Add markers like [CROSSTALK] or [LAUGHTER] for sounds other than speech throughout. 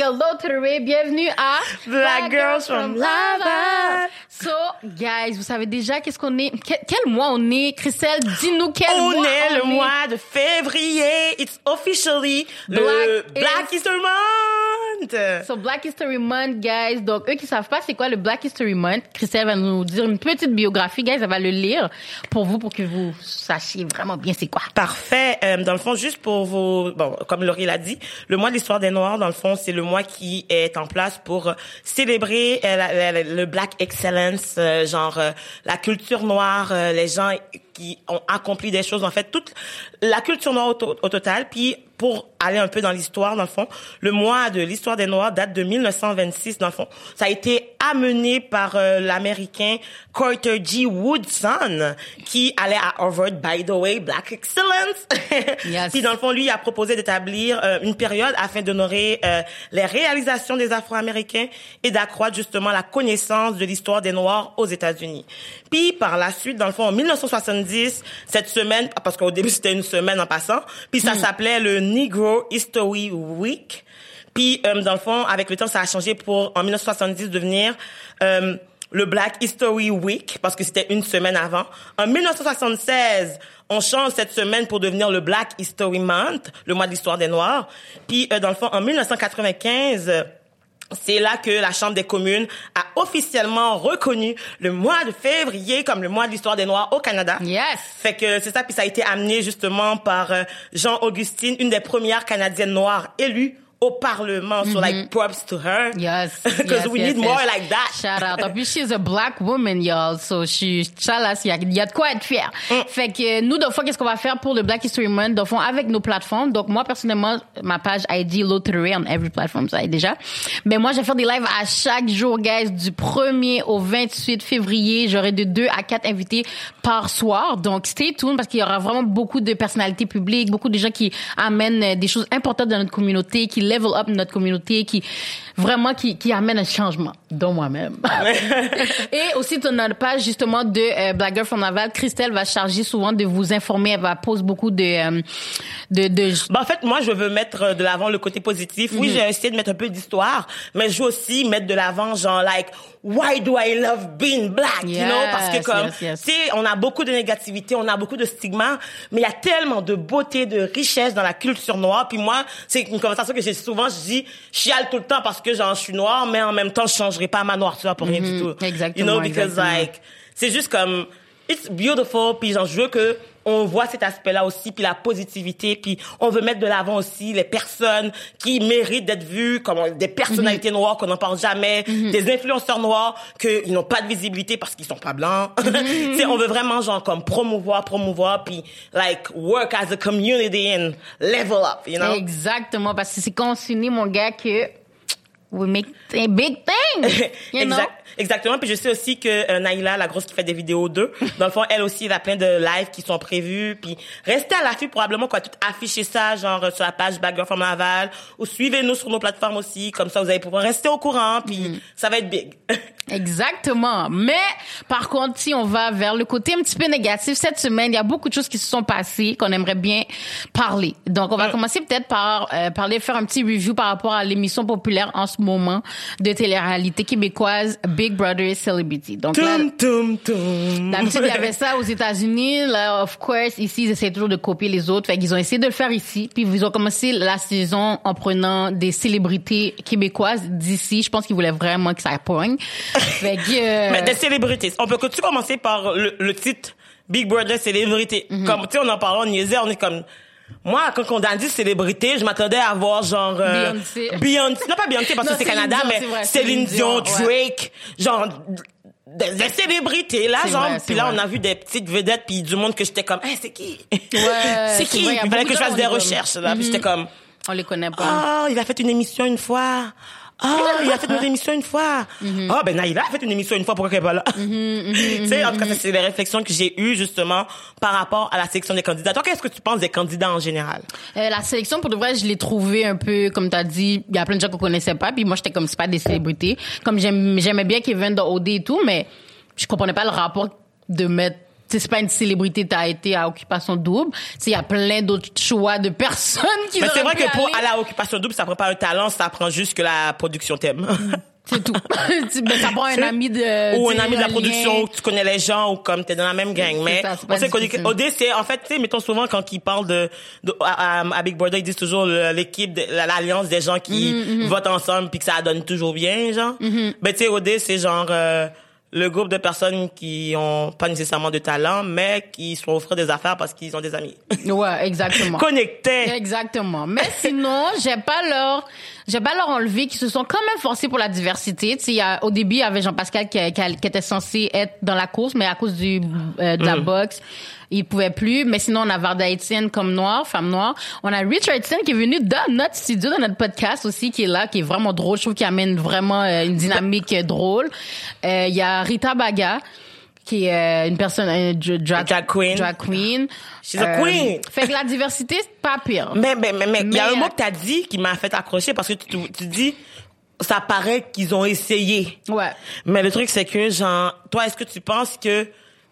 girl. Bienvenue à Black Girls from Laval. So, guys, vous savez déjà qu'est-ce qu'on est, quel, quel mois on est? Christelle, dis-nous quel On mois est le on mois de février. It's officially Black le is- Black History Month. So Black History Month, guys. Donc eux qui savent pas c'est quoi le Black History Month, Christelle va nous dire une petite biographie, guys. Elle va le lire pour vous pour que vous sachiez vraiment bien c'est quoi. Parfait. Euh, dans le fond, juste pour vos... Bon, comme Laurie l'a dit, le mois de l'histoire des Noirs, dans le fond, c'est le mois qui est en place pour célébrer euh, la- la- le Black Excellence, euh, genre euh, la culture noire, euh, les gens qui ont accompli des choses, en fait, toute la culture noire au, to- au total. Puis, pour aller un peu dans l'histoire, dans le fond, le mois de l'histoire des Noirs date de 1926, dans le fond. Ça a été amené par euh, l'Américain Carter G. Woodson, qui allait à Harvard, by the way, Black Excellence. [LAUGHS] Yes. Puis dans le fond, lui il a proposé d'établir euh, une période afin d'honorer euh, les réalisations des Afro-Américains et d'accroître justement la connaissance de l'histoire des Noirs aux États-Unis. Puis par la suite, dans le fond, en 1970, cette semaine, parce qu'au début c'était une semaine en passant, puis ça s'appelait le Negro History Week. Puis euh, dans le fond, avec le temps, ça a changé pour en 1970 devenir euh, le Black History Week parce que c'était une semaine avant. En 1976, on change cette semaine pour devenir le Black History Month, le mois de l'histoire des Noirs. Puis euh, dans le fond, en 1995. C'est là que la Chambre des communes a officiellement reconnu le mois de février comme le mois de l'histoire des Noirs au Canada. Yes. Fait que c'est ça, puis ça a été amené justement par euh, Jean-Augustine, une des premières Canadiennes noires élues au Parlement. So like props to her. Yes. [LAUGHS] Because yes, we yes, need more yes. like that. Shout out. En plus, she's a black woman, y'all. So, she, chalas, il y y a de quoi être fier. Mm. Fait que, nous, de fois, qu'est-ce qu'on va faire pour le Black History Month? De fond, avec nos plateformes. Donc, moi, personnellement, ma page ID Lottery on every platform, ça est déjà. Mais moi, je vais faire des lives à chaque jour, guys, du 1er au 28 février. J'aurai de 2 à 4 invités par soir. Donc, stay tuned parce qu'il y aura vraiment beaucoup de personnalités publiques, beaucoup de gens qui amènent des choses importantes dans notre communauté, qui level up notre communauté, qui vraiment qui, qui amènent un changement, dont moi-même. [LAUGHS] Et aussi, sur notre page, justement, de euh, Black Girl from Laval, Christelle va charger souvent de vous informer. Elle va poser beaucoup de, euh, de, de, Ben, en fait, moi, je veux mettre euh, de l'avant le côté positif. Oui, j'ai essayé de mettre un peu d'histoire, mais je veux aussi mettre de l'avant, genre, like, why do I love being black, you know? Parce que comme, yes, yes. tu sais, on a beaucoup de négativité, on a beaucoup de stigmas, mais il y a tellement de beauté, de richesse dans la culture noire. Puis moi, c'est une conversation que j'ai souvent, je dis, chiale tout le temps parce que, genre, je suis noire, mais en même temps, je changerai pas ma noirceur pour rien du tout. Mm-hmm. Exactement, You know, because, exactement. like, c'est juste comme, it's beautiful, puis genre, je veux que on voit cet aspect-là aussi, puis la positivité, puis on veut mettre de l'avant aussi les personnes qui méritent d'être vues, comme des personnalités Mhm. noires qu'on n'en parle jamais, des influenceurs noirs qu'ils n'ont pas de visibilité parce qu'ils sont pas blancs. [LAUGHS] Mhm. Tu sais, on veut vraiment genre comme promouvoir, promouvoir, puis like work as a community and level up, you know? Exactement, parce que c'est quand on s'unit, mon gars, que we make a big thing. [LAUGHS] You know? Exact- exactement. Puis je sais aussi que euh, Naïla, la grosse qui fait des vidéos d'eux, [LAUGHS] dans le fond, elle aussi, elle a plein de lives qui sont prévus. Puis restez à l'affût probablement quoi, tout afficher ça genre euh, sur la page Back Girl from Laval ou suivez-nous sur nos plateformes aussi. Comme ça, vous allez pouvoir rester au courant. Puis Mm-hmm. ça va être big. [LAUGHS] Exactement. Mais par contre, si on va vers le côté un petit peu négatif, cette semaine, il y a beaucoup de choses qui se sont passées qu'on aimerait bien parler. Donc, on va commencer peut-être par euh, parler, faire un petit review par rapport à l'émission populaire en ce moment de télé-réalité québécoise Big Brother Celebrity. Donc là, Toum, toum, toum. D'habitude, il y avait [LAUGHS] ça aux États-Unis. Là, of course, ici, ils essaient toujours de copier les autres. Fait qu'ils ont essayé de le faire ici. Puis ils ont commencé la saison en prenant des célébrités québécoises d'ici. Je pense qu'ils voulaient vraiment que ça pogne. [LAUGHS] Fait que... euh, Mais des célébrités. On peut tu commencer par le, le titre Big Brother célébrité. Mhm. Comme tu sais, on en parlait, on niaisait, on est comme moi quand on a dit célébrité, je m'attendais à voir genre euh, Beyoncé. Beyoncé, non pas Beyoncé parce Non, que c'est Canada, Dion, mais vrai, Céline Dion, Dion, ouais. Drake, genre des, des célébrités là, genre puis là vrai. on a vu des petites vedettes puis du monde que j'étais comme, hey, c'est qui? Ouais, [LAUGHS] C'est qui? vrai, il fallait que je fasse des recherches là, comme- puis j'étais comme On les connaît pas. ah, il a fait une émission une fois. Ah, il a fait une [LAUGHS] émission une fois. Ah, ben Naïla a fait une émission une fois, pourquoi qu'elle est pas là? [LAUGHS] tu sais, en tout cas, c'est les réflexions que j'ai eues, justement, par rapport à la sélection des candidats. Toi, qu'est-ce que tu penses des candidats en général? Euh, la sélection, pour de vrai, je l'ai trouvée un peu, comme tu as dit, il y a plein de gens qu'on connaissait pas, puis moi, j'étais comme, c'est pas des célébrités. Comme j'aimais bien Kevin de OD et tout, mais je comprenais pas le rapport de mettre c'est pas une célébrité, t'as été à Occupation Double. Il y a plein d'autres choix de personnes qui Mais c'est vrai que pour aller. à Occupation Double, ça prend pas un talent, ça prend juste que la production t'aime. [LAUGHS] C'est tout. [LAUGHS] Ben, ça prend un ami de... ou un ami de la production, ou tu connais les gens, ou comme t'es dans la même gang. Mais ça, on sait qu'au difficile. OD, c'est, en fait, tu sais, mettons souvent quand ils parlent de, de à, Big Brother, ils disent toujours l'équipe, de- l'alliance des gens qui Mm-hmm, votent ensemble puis que ça donne toujours bien, genre. Mais tu sais, OD, c'est genre, euh, le groupe de personnes qui ont pas nécessairement de talent, mais qui sont offrent des affaires parce qu'ils ont des amis. [LAUGHS] Ouais, exactement. Connectés. Exactement. Mais [LAUGHS] sinon, j'ai pas leur, j'ai pas leur enlevé qui se sont quand même forcés pour la diversité. Tu sais, au début, il y avait Jean-Pascal qui, qui, qui était censé être dans la course, mais à cause du, euh, de la Mm. boxe, il pouvait plus. Mais sinon, on a Varda Etienne comme noire, femme noire. On a Richardson qui est venu dans notre studio, dans notre podcast aussi, qui est là, qui est vraiment drôle. Je trouve qu'il amène vraiment euh, une dynamique euh, drôle. Euh, Il y a Rita Baga qui est une personne, un drag, Drag queen. Drag queen. She's a queen. Fait que la diversité, c'est pas pire. [LAUGHS] Mais, mais, mais, mais, il y a un mot que t'as dit qui m'a fait accrocher parce que tu, tu, tu dis, ça paraît qu'ils ont essayé. Ouais. Mais le truc, c'est que, genre, toi, est-ce que tu penses que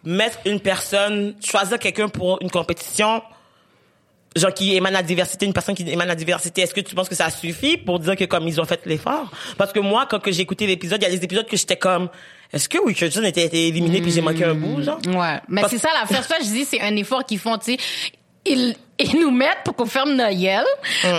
mettre une personne, choisir quelqu'un pour une compétition, genre, qui émane la diversité, une personne qui émane la diversité, est-ce que tu penses que ça suffit pour dire que comme ils ont fait l'effort? Parce que moi, quand que j'ai écouté l'épisode, il y a des épisodes que j'étais comme, est-ce que Richardson était, était éliminé puis j'ai manqué un bout, genre? Ouais. Mais c'est ça l'affaire. C'est ça que je dis, c'est un effort qu'ils font, tu sais. Ils, ils nous mettent pour qu'on ferme nos gueules.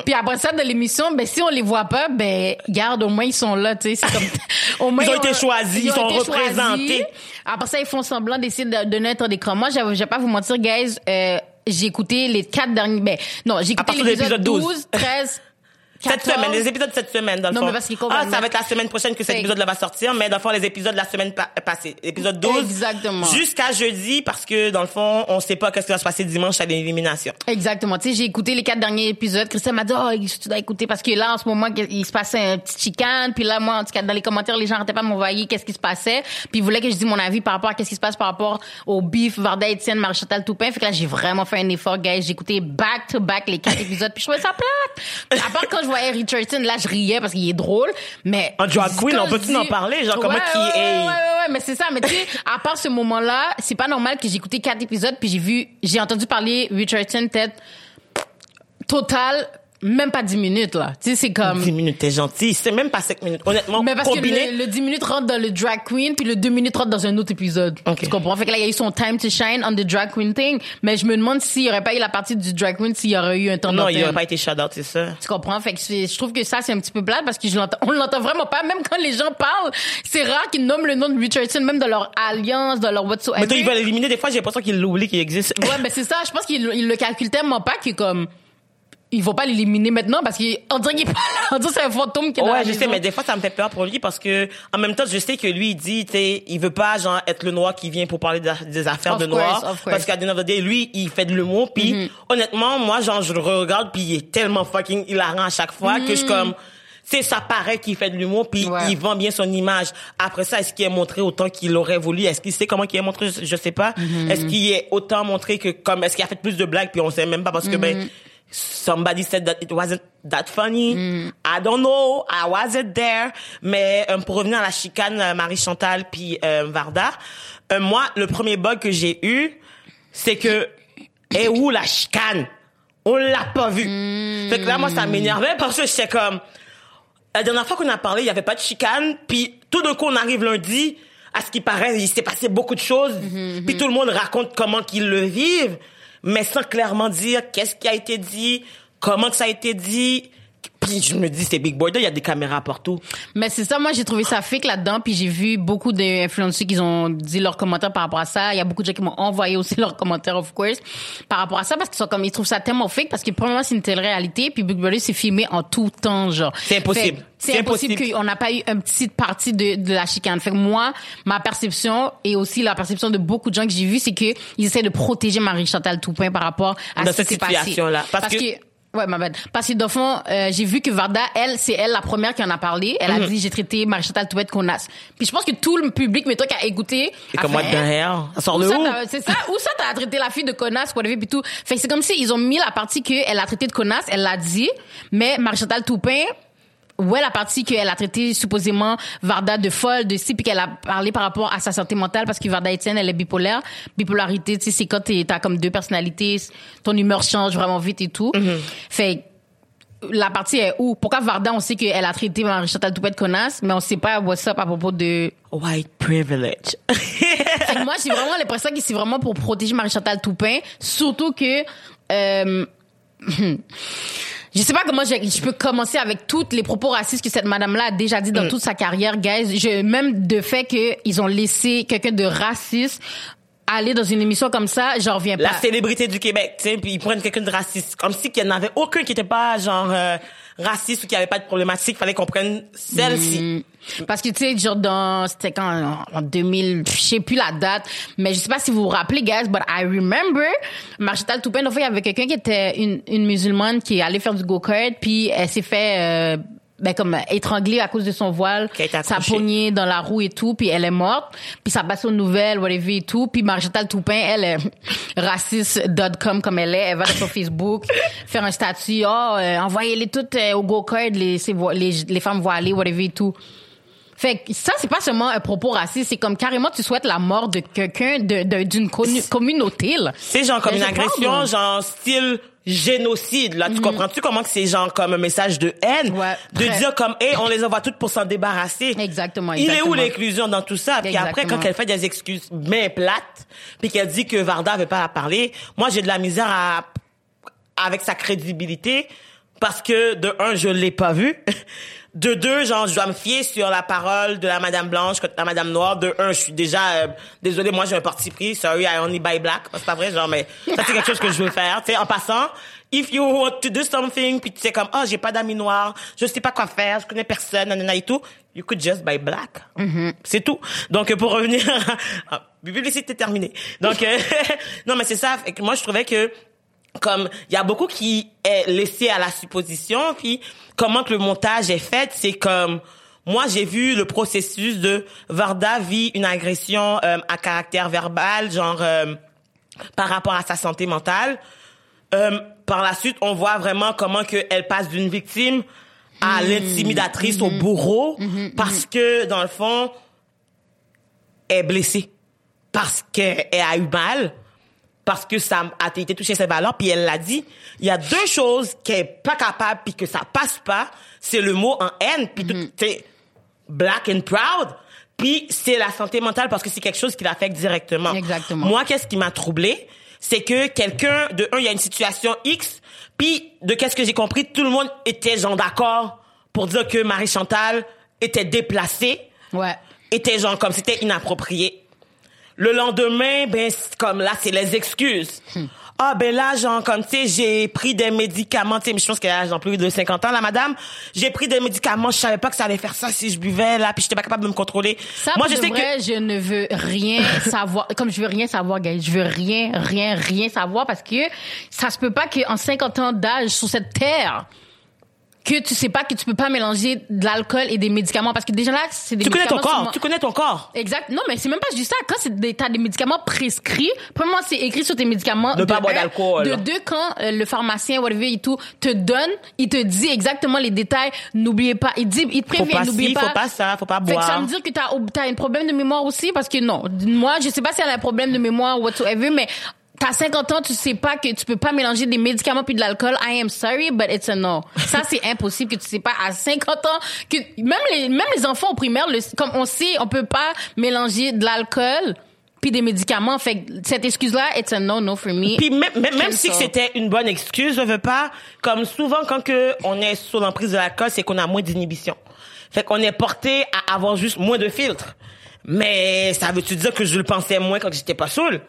Puis après ça, de l'émission, ben, si on les voit pas, ben, garde, au moins, ils sont là, tu sais. C'est comme, [LAUGHS] au moins, Ils ont été choisis, ils sont été représentés. Après ça, ils font semblant d'essayer de donner un temps d'écran. Moi, je vais pas vous mentir, guys, euh, j'ai écouté les quatre derniers, ben, non, j'ai écouté l'épisode l'épisode 12, 13, Cette 14. semaine, les épisodes de cette semaine, dans le Non, fond. mais parce qu'il ah, ça va être la semaine prochaine que cet épisode-là va sortir, mais dans le fond, les épisodes de la semaine pa- passée. Épisode 12. Exactement. Jusqu'à jeudi, parce que, dans le fond, on sait pas qu'est-ce qui va se passer dimanche à l'élimination. Exactement. Tu sais, j'ai écouté les quatre derniers épisodes. Christian m'a dit, oh, tu dois écouter parce que là, en ce moment, il se passait un petit chicane. Puis là, moi, en tout cas, dans les commentaires, les gens arrêtaient pas de m'envoyer qu'est-ce qui se passait. Puis ils voulaient que je dise mon avis par rapport à qu'est-ce qui se passe par rapport au beef, Varda, Étienne, Maréchal Toupin. Fait que là, j'ai vraiment fait un effort, guys. J'ai écouté back to back les quatre [LAUGHS] épisodes. Puis je trouvais ça plate. À part quand je voyais Richardson, là, je riais parce qu'il est drôle. Mais. En drag queen, on peut-tu en parler? Genre, comment ouais, est- ouais, ouais, ouais, mais c'est ça. Mais tu sais, à part ce moment-là, c'est pas normal que j'ai écouté quatre épisodes puis j'ai vu, j'ai entendu parler Richardson peut-être total, même pas 10 minutes, là. Tu sais, c'est comme... 10 minutes, t'es gentil. C'est même pas 5 minutes. Honnêtement, Mais parce combiné. que le, le 10 minutes rentre dans le drag queen, puis le 2 minutes rentre dans un autre épisode. Ok. Tu comprends? Fait que là, il y a eu son time to shine on the drag queen thing. Mais je me demande s'il y aurait pas eu la partie du drag queen, s'il y aurait eu un temps non, il aurait pas été shout out, c'est ça. Tu comprends? Fait que je trouve que ça, c'est un petit peu plate parce que je l'entends, on l'entend vraiment pas. Même quand les gens parlent, c'est rare qu'ils nomment le nom de Richardson, même dans leur alliance, dans leur whatsoever. Mais toi, ils veulent l'éliminer. Des fois, j'ai l'impression qu'ils l'oublient qu'il existe. Ouais, ben c'est ça. Je pense qu'ils ils le calculent tellement pas que comme ils vont pas l'éliminer maintenant parce qu'on dirait qu'il est pas là. On dirait que c'est un fantôme qui est dans Ouais, la je sais, mais des fois, ça me fait peur pour lui parce que, en même temps, je sais que lui, il dit, tu sais, il veut pas, genre, être le noir qui vient pour parler des, des affaires Of de course. Mm-hmm. Parce qu'à the end of the day, lui, il fait de l'humour. Puis, honnêtement, moi, genre, je le regarde, puis il est tellement fucking hilarant à chaque fois que je suis comme, sais, ça paraît qu'il fait de l'humour, puis Mm-hmm. Ouais. il vend bien son image. Après ça, est-ce qu'il est montré autant qu'il aurait voulu? Est-ce qu'il sait comment qu'il est montré? Je, je sais pas. Mm-hmm. Est-ce qu'il est autant montré que, comme, est-ce qu'il a fait plus de blagues, puis on sait même pas parce que, ben, Mm-hmm. Somebody said that it wasn't that funny. Mm. I don't know. I wasn't there. Mais euh, pour revenir à la chicane euh, Marie Chantal puis euh, Varda, euh, moi le premier bug que j'ai eu, c'est que est où la chicane? On l'a pas vu. Mm. Fait que là moi ça m'énervait parce que j'étais comme la dernière fois qu'on a parlé, il y avait pas de chicane, puis tout d'un coup on arrive lundi, à ce qui paraît, il s'est passé beaucoup de choses, Mm-hmm, puis tout le monde raconte comment qu'ils le vivent, mais sans clairement dire qu'est-ce qui a été dit, comment ça a été dit. Puis je me dis c'est Big Brother, il y a des caméras partout. Mais c'est ça, moi j'ai trouvé ça fake là-dedans, puis j'ai vu beaucoup d'influenceurs qui ont dit leurs commentaires par rapport à ça. Il y a beaucoup de gens qui m'ont envoyé aussi [LAUGHS] leurs commentaires, of course, par rapport à ça, parce qu'ils sont comme ils trouvent ça tellement fake, parce que premièrement c'est une telle réalité, puis Big Brother c'est filmé en tout temps, genre. C'est impossible. C'est impossible impossible. qu'on n'a pas eu une petite partie de, de la chicane. Fait que moi, ma perception et aussi la perception de beaucoup de gens que j'ai vu, c'est que ils essaient de protéger Marie-Chantal Toupin par rapport à Dans ce qui cette s'est passé. situation-là. Parce Parce, que- que Ouais, ma bad. Parce que, dans le fond, euh, j'ai vu que Varda, elle, c'est elle la première qui en a parlé. Elle Mhm. a dit, j'ai traité Marie-Chantal Toupin de connasse. Puis je pense que tout le public, mais toi qui as écouté... Et a comme what the hein? hell? Ça sort Où de ça, où? t'as- C'est ça? Où ça, t'as traité la fille de connasse, whatever, puis tout. Fait que c'est comme si ils ont mis la partie qu'elle a traité de connasse, elle l'a dit, mais Marie-Chantal Toupin ouais, la partie qu'elle a traité supposément Varda de folle, de si, puis qu'elle a parlé par rapport à sa santé mentale parce que Varda Etienne, elle est bipolaire. Bipolarité, tu sais, c'est quand t'es- t'as comme deux personnalités, ton humeur change vraiment vite et tout. Fait la partie est où? Pourquoi Varda, on sait qu'elle a traité Marie-Chantal Toupet de connasse, mais on sait pas what's up à propos de... White privilege. [LAUGHS] Fait moi, j'ai vraiment l'impression que c'est vraiment pour protéger Marie-Chantal Toupin, surtout que... Euh, [CLEARS THROAT] je sais pas comment je, je peux commencer avec toutes les propos racistes que cette madame-là a déjà dit dans toute sa carrière, guys. Je, même de fait qu'ils ont laissé quelqu'un de raciste aller dans une émission comme ça, j'en reviens la pas. célébrité du Québec, tu sais, puis ils prennent quelqu'un de raciste. Comme si qu'il n'y en avait aucun qui était pas, genre, euh, raciste ou qui avait pas de problématique. Fallait qu'on prenne celle-ci. Mm. Parce que tu sais, genre dans c'était quand en- en 2000, je sais plus la date, mais je sais pas si vous vous rappelez, guys, but I remember Marshall Toupin. Une fois, il y avait quelqu'un qui était une, une musulmane qui allait faire du go kart, puis elle s'est fait euh, ben comme étrangler à cause de son voile, Qui a été ça a accrochée. pogné dans la roue et tout, puis elle est morte, puis ça passe aux nouvelles, whatever et tout, puis Marshall Toupin, elle est [LAUGHS] raciste.com comme elle est, elle va sur Facebook [LAUGHS] faire un statut, oh, euh, envoyez-les toutes euh, au go-kart, les, les, les femmes voilées, whatever et tout. Fait que ça, c'est pas seulement un propos raciste, c'est comme carrément tu souhaites la mort de quelqu'un, de, de- d'une connu- communauté, là. C'est genre comme une agression, genre style génocide. Là, tu comprends-tu comment que c'est genre comme un message de haine? Mhm. Ouais, de très. dire comme, hey, on les envoie toutes pour s'en débarrasser. Exactement, Il est où l'inclusion dans tout ça? Puis après, quand elle fait des excuses bien plates, puis qu'elle dit que Varda veut pas la parler, moi, j'ai de la misère à, avec sa crédibilité parce que de un, je l'ai pas vu. [LAUGHS] De deux, genre, je dois me fier sur la parole de la Madame Blanche contre la Madame Noire. De un, je suis déjà euh, désolée, moi j'ai un parti pris. Sorry, I only buy black. C'est pas vrai, genre, mais ça c'est quelque chose que je veux faire. Tu sais, en passant, if you want to do something, puis tu sais comme, oh, j'ai pas d'amis noirs, je sais pas quoi faire, je connais personne, nanana et tout, you could just buy black. C'est tout. Donc pour revenir, [LAUGHS] à... publicité terminée. Donc euh, [LAUGHS] non, mais c'est ça. Fait que moi je trouvais que comme il y a beaucoup qui est laissé à la supposition puis comment que le montage est fait c'est comme moi j'ai vu le processus de Varda vit une agression euh, à caractère verbal genre euh, par rapport à sa santé mentale. Euh, par la suite on voit vraiment comment que elle passe d'une victime à l'intimidatrice au bourreau parce que dans le fond elle est blessée. Parce qu'elle a eu mal parce que ça a été touché ses valeurs, puis elle l'a dit. Il y a deux choses qu'elle est pas capable, puis que ça passe pas. C'est le mot en haine, puis Mm-hmm. c'est black and proud. Puis c'est la santé mentale parce que c'est quelque chose qui l'affecte directement. Exactement. Moi, qu'est-ce qui m'a troublé, c'est que quelqu'un de un, il y a une situation X, puis de qu'est-ce que j'ai compris, tout le monde était genre d'accord pour dire que Marie Chantal était déplacée Ouais. était genre comme c'était inapproprié. Le lendemain, ben comme là, c'est les excuses. Ah ben là, genre comme tu sais, j'ai pris des médicaments, tu sais, mais je pense qu'elle a genre plus de 50 ans la madame. J'ai pris des médicaments, je savais pas que ça allait faire ça si je buvais là, puis j'étais pas capable de me contrôler. Ça, Moi je sais vrai, que je ne veux rien [LAUGHS] savoir. Comme je veux rien savoir, guys. Je veux rien, rien, rien savoir parce que ça se peut pas qu'en 50 ans d'âge sur cette terre, que tu sais pas que tu peux pas mélanger de l'alcool et des médicaments parce que déjà là, c'est des tu connais ton corps, sûrement- tu connais ton corps. Exact. Non, mais c'est même pas juste ça. Quand c'est des, t'as des médicaments prescrits, premièrement, c'est écrit sur tes médicaments. Ne pas de boire un. d'alcool. De deux, quand euh, le pharmacien, whatever et tout, te donne, il te dit exactement les détails. N'oubliez pas. Il dit, il te prévient, pas n'oubliez pas. faut pas ça, faut pas Fait que ça boire. me dire que t'as, t'as un problème de mémoire aussi parce que non. Moi, je sais pas si elle a un problème de mémoire whatsoever, mais T'as 50 ans, tu sais pas que tu peux pas mélanger des médicaments puis de l'alcool. I am sorry, but it's a no. Ça, [LAUGHS] c'est impossible que tu sais pas à 50 ans que même les, même les enfants au primaire, le, comme on sait, on peut pas mélanger de l'alcool puis des médicaments. Fait que cette excuse-là, it's a no-no for me. Puis même, même, même si c'était une bonne excuse, je veux pas, comme souvent quand que on est sous l'emprise de l'alcool, c'est qu'on a moins d'inhibition. Fait qu'on est porté à avoir juste moins de filtres. Mais ça veut-tu dire que je le pensais moins quand j'étais pas saoul?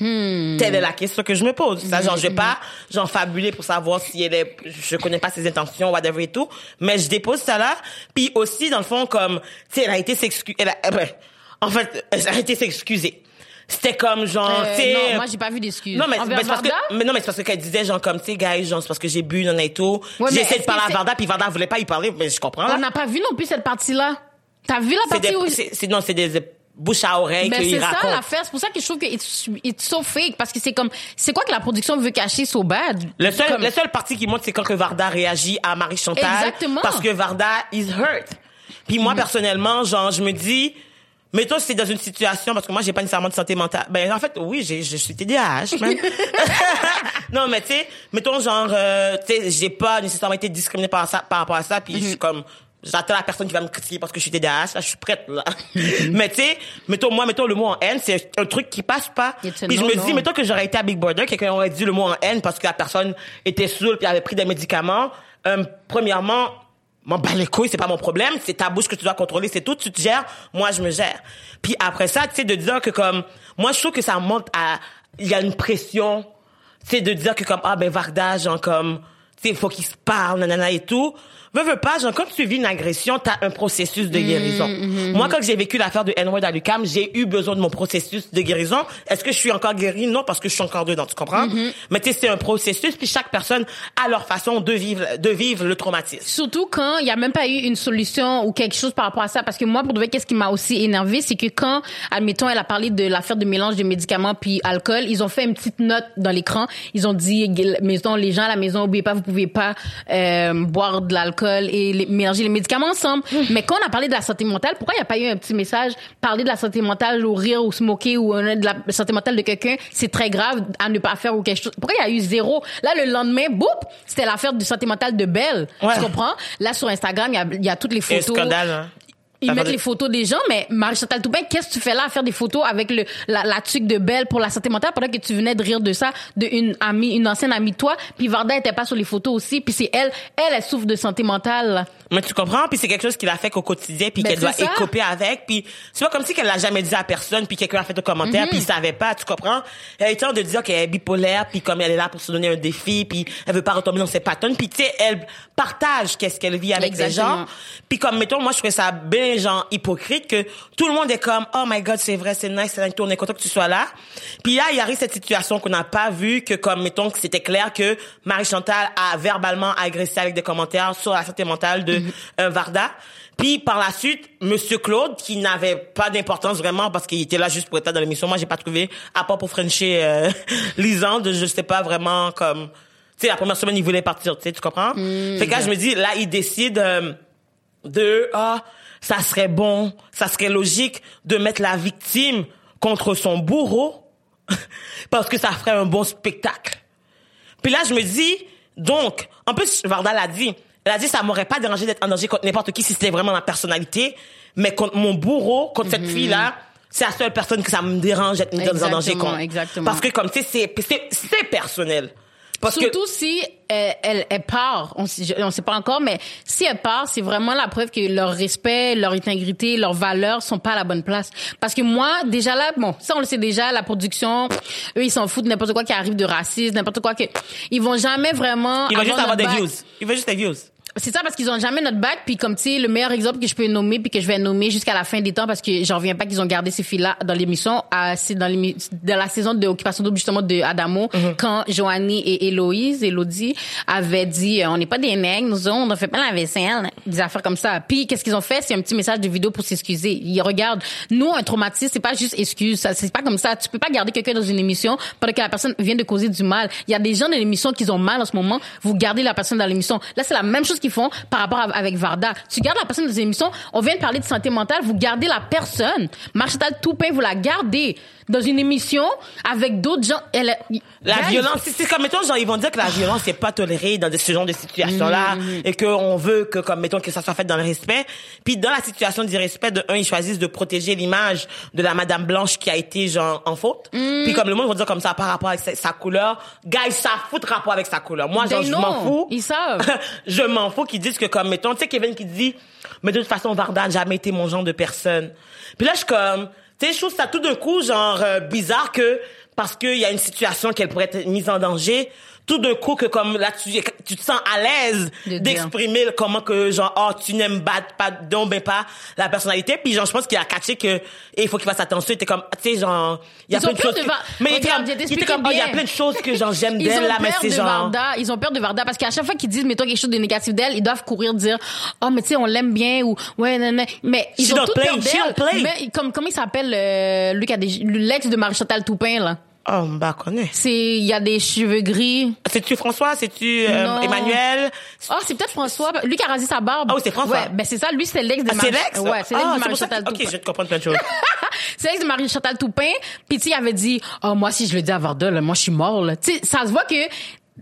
Telle est la question que je me pose. Ça, genre, je vais pas, j'en fabuler pour savoir si elle est, je connais pas ses intentions, whatever et tout. Mais je dépose ça là. Puis aussi, dans le fond, comme, tu sais, elle a été s'excuser, elle a, euh, ben, en fait, elle a été s'excuser. C'était comme genre, Euh, tu sais, non, moi j'ai pas vu d'excuses. non, mais, mais c'est parce que, mais non, mais c'est parce que qu'elle disait, genre, comme, tu sais, guys, genre, c'est parce que j'ai bu, non, et tout. Ouais, j'ai essayé de parler à Varda, puis Varda voulait pas y parler, mais je comprends. On n'a pas vu non plus cette partie-là. T'as vu la partie des, où c'est- non, c'est des, bouche à oreille Mais qu'il c'est ça raconte. l'affaire. C'est pour ça que je trouve que it's, it's so fake. Parce que c'est comme, c'est quoi que la production veut cacher so bad? Le seul, Comme- le seul parti qui monte, c'est quand que Varda réagit à Marie Chantal. Exactement. Parce que Varda is hurt. Puis moi, personnellement, genre, je me dis, mettons, si c'est dans une situation, parce que moi, j'ai pas nécessairement de santé mentale. Ben, en fait, oui, j'ai, je suis TDAH, même. [LAUGHS] [LAUGHS] non, mais tu sais, mettons, genre, euh, tu sais, j'ai pas nécessairement été discriminée par ça, par rapport à ça, puis je suis comme, J'attends la personne qui va me critiquer parce que je suis TDAH, là, je suis prête, là. [LAUGHS] mais tu sais, mettons, moi, mettons le mot en haine, c'est un truc qui passe pas. Puis je me dis, mettons que j'aurais été à Big Brother, quelqu'un aurait dit le mot en haine parce que la personne était saoule puis avait pris des médicaments. Euh, premièrement, m'en bats les couilles, c'est pas mon problème, c'est ta bouche que tu dois contrôler, c'est tout, tu te gères, moi je me gère. Puis après ça, tu sais, de dire que comme, moi je trouve que ça monte à, il y a une pression, tu sais, de dire que comme, ah ben Varda, genre comme, tu sais, il faut qu'ils se parlent, nanana et tout. Veux, veux pas, genre, quand tu vis une agression, t'as un processus de guérison. Moi, quand j'ai vécu l'affaire de N-word à j'ai eu besoin de mon processus de guérison. Est-ce que je suis encore guérie? Non, parce que je suis encore dedans, tu comprends? Mais tu sais, c'est un processus, puis chaque personne a leur façon de vivre, de vivre le traumatisme. Surtout quand il y a même pas eu une solution ou quelque chose par rapport à ça. Parce que moi, pour de vrai, qu'est-ce qui m'a aussi énervé, c'est que quand, admettons, elle a parlé de l'affaire de mélange de médicaments puis alcool, ils ont fait une petite note dans l'écran. Ils ont dit, maison, les gens à la maison, oubliez pas, vous pouvez pas euh, boire de l'alcool et les- mélanger les médicaments ensemble. Mais quand on a parlé de la santé mentale, pourquoi il n'y a pas eu un petit message, parler de la santé mentale ou rire ou smoker ou euh, de la santé mentale de quelqu'un, c'est très grave à ne pas faire ou quelque chose. Pourquoi il y a eu zéro? Là, le lendemain, boum, c'était l'affaire du santé mentale de Belle. Ouais. Tu comprends? Là, sur Instagram, il y a, il y a toutes les C'est un photos. scandale, hein. Ils mettent les photos des gens, mais Marie-Chantal Toupin, qu'est-ce que tu fais là à faire des photos avec le, la, la tuque de Belle pour la santé mentale pendant que tu venais de rire de ça de une amie, une ancienne amie de toi, puis Varda était pas sur les photos aussi, puis c'est elle, elle, elle souffre de santé mentale. Mais tu comprends? Puis c'est quelque chose qu'il a fait qu'au quotidien, puis Ben, qu'elle doit ça. écoper avec. Puis c'est pas comme si qu'elle l'a jamais dit à personne, puis quelqu'un a fait un commentaire, Mhm. puis il savait pas, tu comprends? Elle le temps de dire qu'elle est bipolaire, puis comme elle est là pour se donner un défi, puis elle veut pas retomber dans ses patterns, puis tu sais, elle partage qu'est-ce qu'elle vit avec les Exactement. gens. Puis comme, mettons, moi, je trouvais ça bien, genre, hypocrite, que tout le monde est comme, oh my god, c'est vrai, c'est nice, c'est nice, on est content que tu sois là. Puis là, il arrive cette situation qu'on n'a pas vue, que comme, mettons, que c'était clair que Marie-Chantal a verbalement agressé avec des commentaires sur la santé mentale de euh, Varda. Puis par la suite, Monsieur Claude, qui n'avait pas d'importance vraiment parce qu'il était là juste pour être dans l'émission, moi j'ai pas trouvé, à part pour Frencher euh, [LAUGHS] Lisande, je sais pas vraiment comme, tu sais, la première semaine il voulait partir, tu sais, tu comprends? fait que là je me dis, là il décide euh, de, ah, ça serait bon, ça serait logique de mettre la victime contre son bourreau [LAUGHS] parce que ça ferait un bon spectacle. Puis là, je me dis, donc, en plus, Varda l'a dit, elle a dit, ça m'aurait pas dérangé d'être en danger contre n'importe qui si c'était vraiment ma personnalité, mais contre mon bourreau, contre cette fille-là, c'est la seule personne que ça me dérange d'être mise en danger contre. exactement. Parce que comme, tu sais, c'est, personnel. Parce que, Surtout si elle, elle, elle part, on on sait pas encore, mais si elle part, c'est vraiment la preuve que leur respect, leur intégrité, leurs valeurs sont pas à la bonne place. Parce que moi, déjà là, bon, ça on le sait déjà, la production, eux ils s'en foutent de n'importe quoi qui arrive de racisme, n'importe quoi que, ils vont jamais vraiment. il va juste avoir des back. views. Il va juste des views. C'est ça parce qu'ils ont jamais notre bac puis comme tu sais le meilleur exemple que je peux nommer puis que je vais nommer jusqu'à la fin des temps parce que j'en reviens pas qu'ils ont gardé ces filles là dans l'émission à c'est dans dans la saison de occupation double justement de Adamo quand Joanie et Héloïse Elodie avaient dit euh, on n'est pas des nègres nous on ne fait pas la vaisselle des affaires comme ça. Puis qu'est-ce qu'ils ont fait? C'est un petit message de vidéo pour s'excuser. Ils regardent nous un traumatisme c'est pas juste excuse ça c'est pas comme ça. Tu peux pas garder quelqu'un dans une émission pendant que la personne vient de causer du mal. Il y a des gens dans l'émission qui ont mal en ce moment. Vous gardez la personne dans l'émission. Là c'est la même chose qu'ils font par rapport à- avec Varda. Tu gardes la personne dans une émission on vient de parler de santé mentale vous gardez la personne. Marchetal Toupin vous la gardez dans une émission avec d'autres gens elle La Guys, violence, c'est- comme, mettons, genre, ils vont dire que la violence n'est pas tolérée dans ce genre de situation-là Mm-hmm. et qu'on veut que, comme, mettons, que ça soit fait dans le respect. Puis, dans la situation d'irrespect, de un, ils choisissent de protéger l'image de la Madame Blanche qui a été, genre, en faute. Mm. Puis, comme le monde va dire comme ça par rapport avec sa, sa couleur, guys, ça fout rapport avec sa couleur. Moi, genre, They je m'en fous. Ils savent. [LAUGHS] je m'en fous qu'ils disent que, comme, mettons, tu sais, Kevin qui dit, mais de toute façon, Varda n'a jamais été mon genre de personne. Puis là, je suis comme, tu sais, je trouve ça tout d'un coup, genre, euh, bizarre que, parce qu'il y a une situation qu'elle pourrait être mise en danger, tout d'un coup que comme là tu tu te sens à l'aise De d'exprimer le- comment que genre oh tu n'aimes pas pas donc ben pas la personnalité puis genre je pense qu'il a catché que et il faut qu'il fasse attention était comme tu sais genre il y a plein de choses que- mais il comme, il était comme oh, il y a plein de choses que genre j'aime Ils d'elle ont là mais peur c'est de genre Varda. Ils ont peur de Varda parce qu'à chaque fois qu'ils disent, mettons quelque chose de négatif d'elle, ils doivent courir dire, oh, mais tu sais, on l'aime bien ou, ouais, non, non. Mais ils She ont tout peur d'elle. Mais comme, comment il s'appelle, euh, des, l'ex de Marie-Chantal Toupin, là? Oh bah connais C'est, il y a des cheveux gris. c'est-tu François? C'est-tu euh. Emmanuel? Oh, c'est peut-être François. Lui qui a rasé sa barbe. Ah oui, c'est François. Ouais, ben c'est ça. Lui, c'est l'ex de ah, c'est Marie- l'ex? Ouais, c'est l'ex ah, de Marie-Chantal ok Toupin. je vais te comprendre plein de choses [LAUGHS] c'est l'ex de Marie-Chantal Toupin. Puis tu sais, il avait dit, oh, moi, si je le dis à Varda, là, moi, je suis mort, là. Tu sais, ça se voit que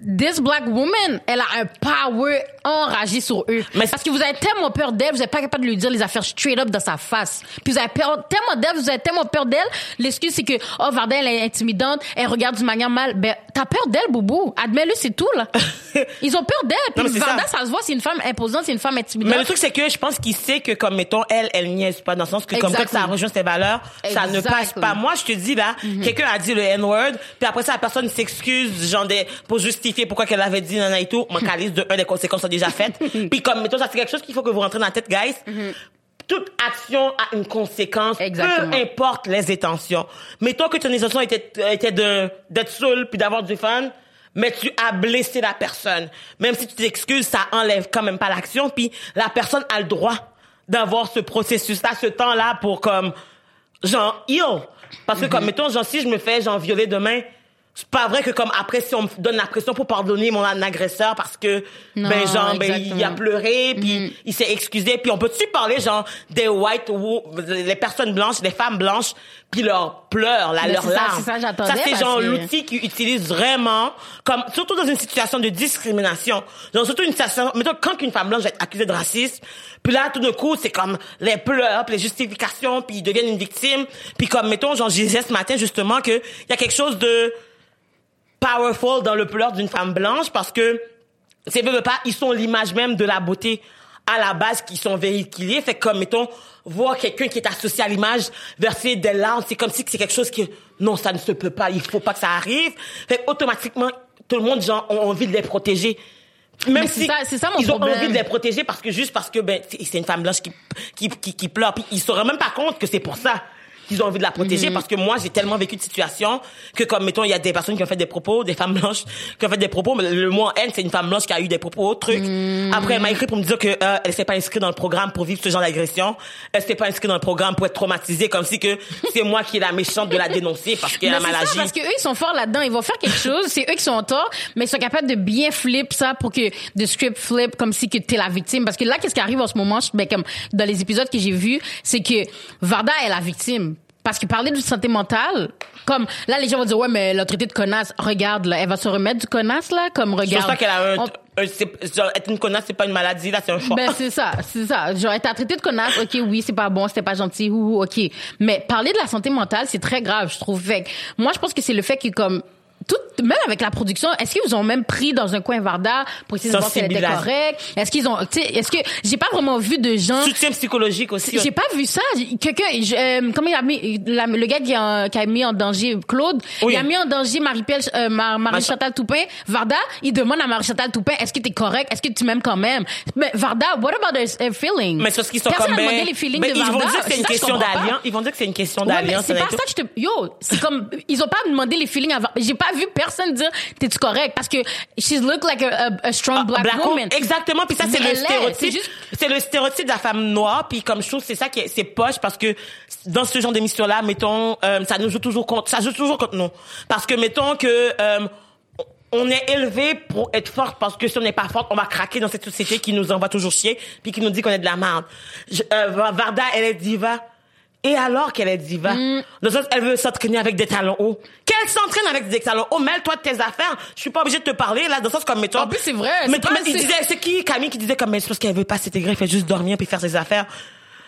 this black woman, elle a un power enragé sur eux. Mais- Parce que vous avez tellement peur d'elle, vous n'êtes pas capable de lui dire les affaires straight up dans sa face. Puis vous avez peur, tellement d'elle, vous avez tellement peur d'elle. L'excuse, c'est que, oh, Varda, elle est intimidante, elle regarde d'une manière mal. Ben, t'as peur d'elle, Boubou? Admets-le, c'est tout, là. [LAUGHS] Ils ont peur d'elle. Puis Varda, ça. ça. se voit, c'est une femme imposante, c'est une femme intimidante. Mais le truc, c'est que je pense qu'il sait que, comme, mettons, elle, elle niaise pas, dans le sens que, comme, quand ça rejoint ses valeurs, ça ne passe pas. Moi, je te dis, là, quelqu'un a dit le N-word, puis après ça, la personne s'excuse, genre, des, pour justifier pourquoi qu'elle avait dit nana et tout. Mon [LAUGHS] calice de un, des conséquences sont déjà faites. [LAUGHS] puis comme, mettons, ça, c'est quelque chose qu'il faut que vous rentrez dans la tête, guys. Toute action a une conséquence, Exactement. peu importe les intentions. Mettons que ton intention était, était de, d'être seul puis d'avoir du fun, mais tu as blessé la personne. Même si tu t'excuses, ça enlève quand même pas l'action, puis la personne a le droit d'avoir ce processus-là, ce temps-là pour comme, genre, heal. Parce que comme, mettons, genre, si je me fais, genre, violer demain, c'est pas vrai que comme après si on me donne la pression pour pardonner mon agresseur parce que Non, ben genre ben il a pleuré puis il s'est excusé puis on peut-tu parler genre des white les personnes blanches les femmes blanches puis leurs pleurs là leurs ça, larmes? ça, j'attendais ça c'est genre que- l'outil qu'ils utilisent vraiment comme surtout dans une situation de discrimination. Genre surtout une situation mettons quand une femme blanche va être accusée de racisme puis là tout d'un coup c'est comme les pleurs puis les justifications puis ils deviennent une victime puis comme mettons genre je disais ce matin justement que il y a quelque chose de powerful dans le pleur d'une femme blanche parce que c'est veut pas ils sont l'image même de la beauté à la base qui sont véhiculés fait comme mettons voir quelqu'un qui est associé à l'image verser des larmes c'est comme si c'est quelque chose que non ça ne se peut pas. Il faut pas que ça arrive. Fait que, automatiquement tout le monde genre ont envie de les protéger. Même Mais si ça- c'est ça mon ils ont envie de les protéger parce que juste parce que ben c'est c'est une femme blanche qui qui qui, qui pleure. Puis ils se rendent même pas compte que c'est pour ça qu'ils ont envie de la Mhm. protéger parce que moi j'ai tellement vécu de situations que comme mettons il y a des personnes qui ont fait des propos des femmes blanches qui ont fait des propos mais le mot elle c'est une femme blanche qui a eu des propos truc Mhm. après elle m'a écrit pour me dire que euh, elle s'est pas inscrite dans le programme pour vivre ce genre d'agression elle s'est pas inscrite dans le programme pour être traumatisée comme si que [LAUGHS] c'est moi qui est la méchante de la dénoncer parce qu'elle a mal agi parce que eux, ils sont forts là-dedans. Ils vont faire quelque chose. C'est eux qui sont en tort, mais ils sont capables de bien flip ça pour que the script flip comme si que t'es la victime. Parce que là, qu'est-ce qui arrive en ce moment, ben, comme dans les épisodes que j'ai vus, c'est que Varda est la victime. Parce que parler de santé mentale, comme là, les gens vont dire, ouais, mais traité de connasse. Regarde, là, elle va se remettre du connasse, là, comme je regarde. pense pas qu'elle a un, On- genre, être une connasse c'est pas une maladie là c'est un choix Ben c'est ça, c'est ça. Genre être traité de connasse, ok, oui, c'est pas bon, c'était pas gentil, ouh, ok. Mais parler de la santé mentale, c'est très grave, je trouve. Fait moi, je pense que c'est le fait que comme tout, même avec la production, est-ce qu'ils vous ont même pris dans un coin Varda pour essayer de voir si elle était correcte? Est-ce qu'ils ont, tu sais, est-ce que j'ai pas vraiment vu de gens soutien psychologique aussi j'ai pas vu ça. Quelqu'un, euh, comment il a mis la- le gars qui a, qui a mis en danger Claude, Oui. il a mis en danger Marie-Pierre, euh, Mar- Marie-Chantal Toupin. Varda, il demande à Marie-Chantal Toupin, est-ce que t'es correct, est-ce que tu m'aimes quand même? Mais Varda, what about her, her feeling Mais c'est parce qu'ils sont Personne comme ben, demandé les feelings ben, de ils vont Varda. dire que c'est une question d'alliance. Ils vont dire que c'est une question Ouais, mais d'alliance. c'est ça pas ça que je te. Yo, c'est comme ils ont pas demandé les feelings avant. J'ai pas vu personne dire t'es-tu correct? Parce que she's look like a, a, a strong black, Black woman. Exactement. Puis ça, c'est le stéréotype. C'est le stéréotype de la femme noire. Puis comme je trouve, c'est ça qui est, c'est poche parce que dans ce genre d'émission-là, mettons, euh, ça nous joue toujours contre, ça joue toujours contre nous. Parce que mettons que, euh, on est élevé pour être forte parce que si on n'est pas forte, on va craquer dans cette société qui nous envoie toujours chier puis qui nous dit qu'on est de la merde. Je- euh, Varda, elle est diva. Et alors qu'elle est diva, Mm. dans le sens, elle veut s'entraîner avec des talons hauts. Qu'elle s'entraîne avec des talons hauts, mêle-toi de tes affaires. Je suis pas obligée de te parler, là, dans le sens comme, mettons. En plus, c'est vrai, Mais, mais il disait, c'est qui, Camille, qui disait comme, mais c'est parce qu'elle veut pas s'intégrer, elle fait juste dormir puis faire ses affaires.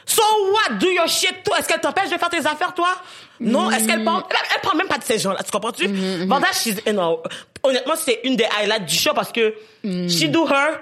So what? Do your shit, toi. Est-ce qu'elle t'empêche de faire tes affaires, toi? Non. Est-ce qu'elle parle, elle, elle parle même pas de ces gens-là, tu comprends-tu? Vanda, she's, you know, honnêtement, c'est une des highlights du show parce que, she do her,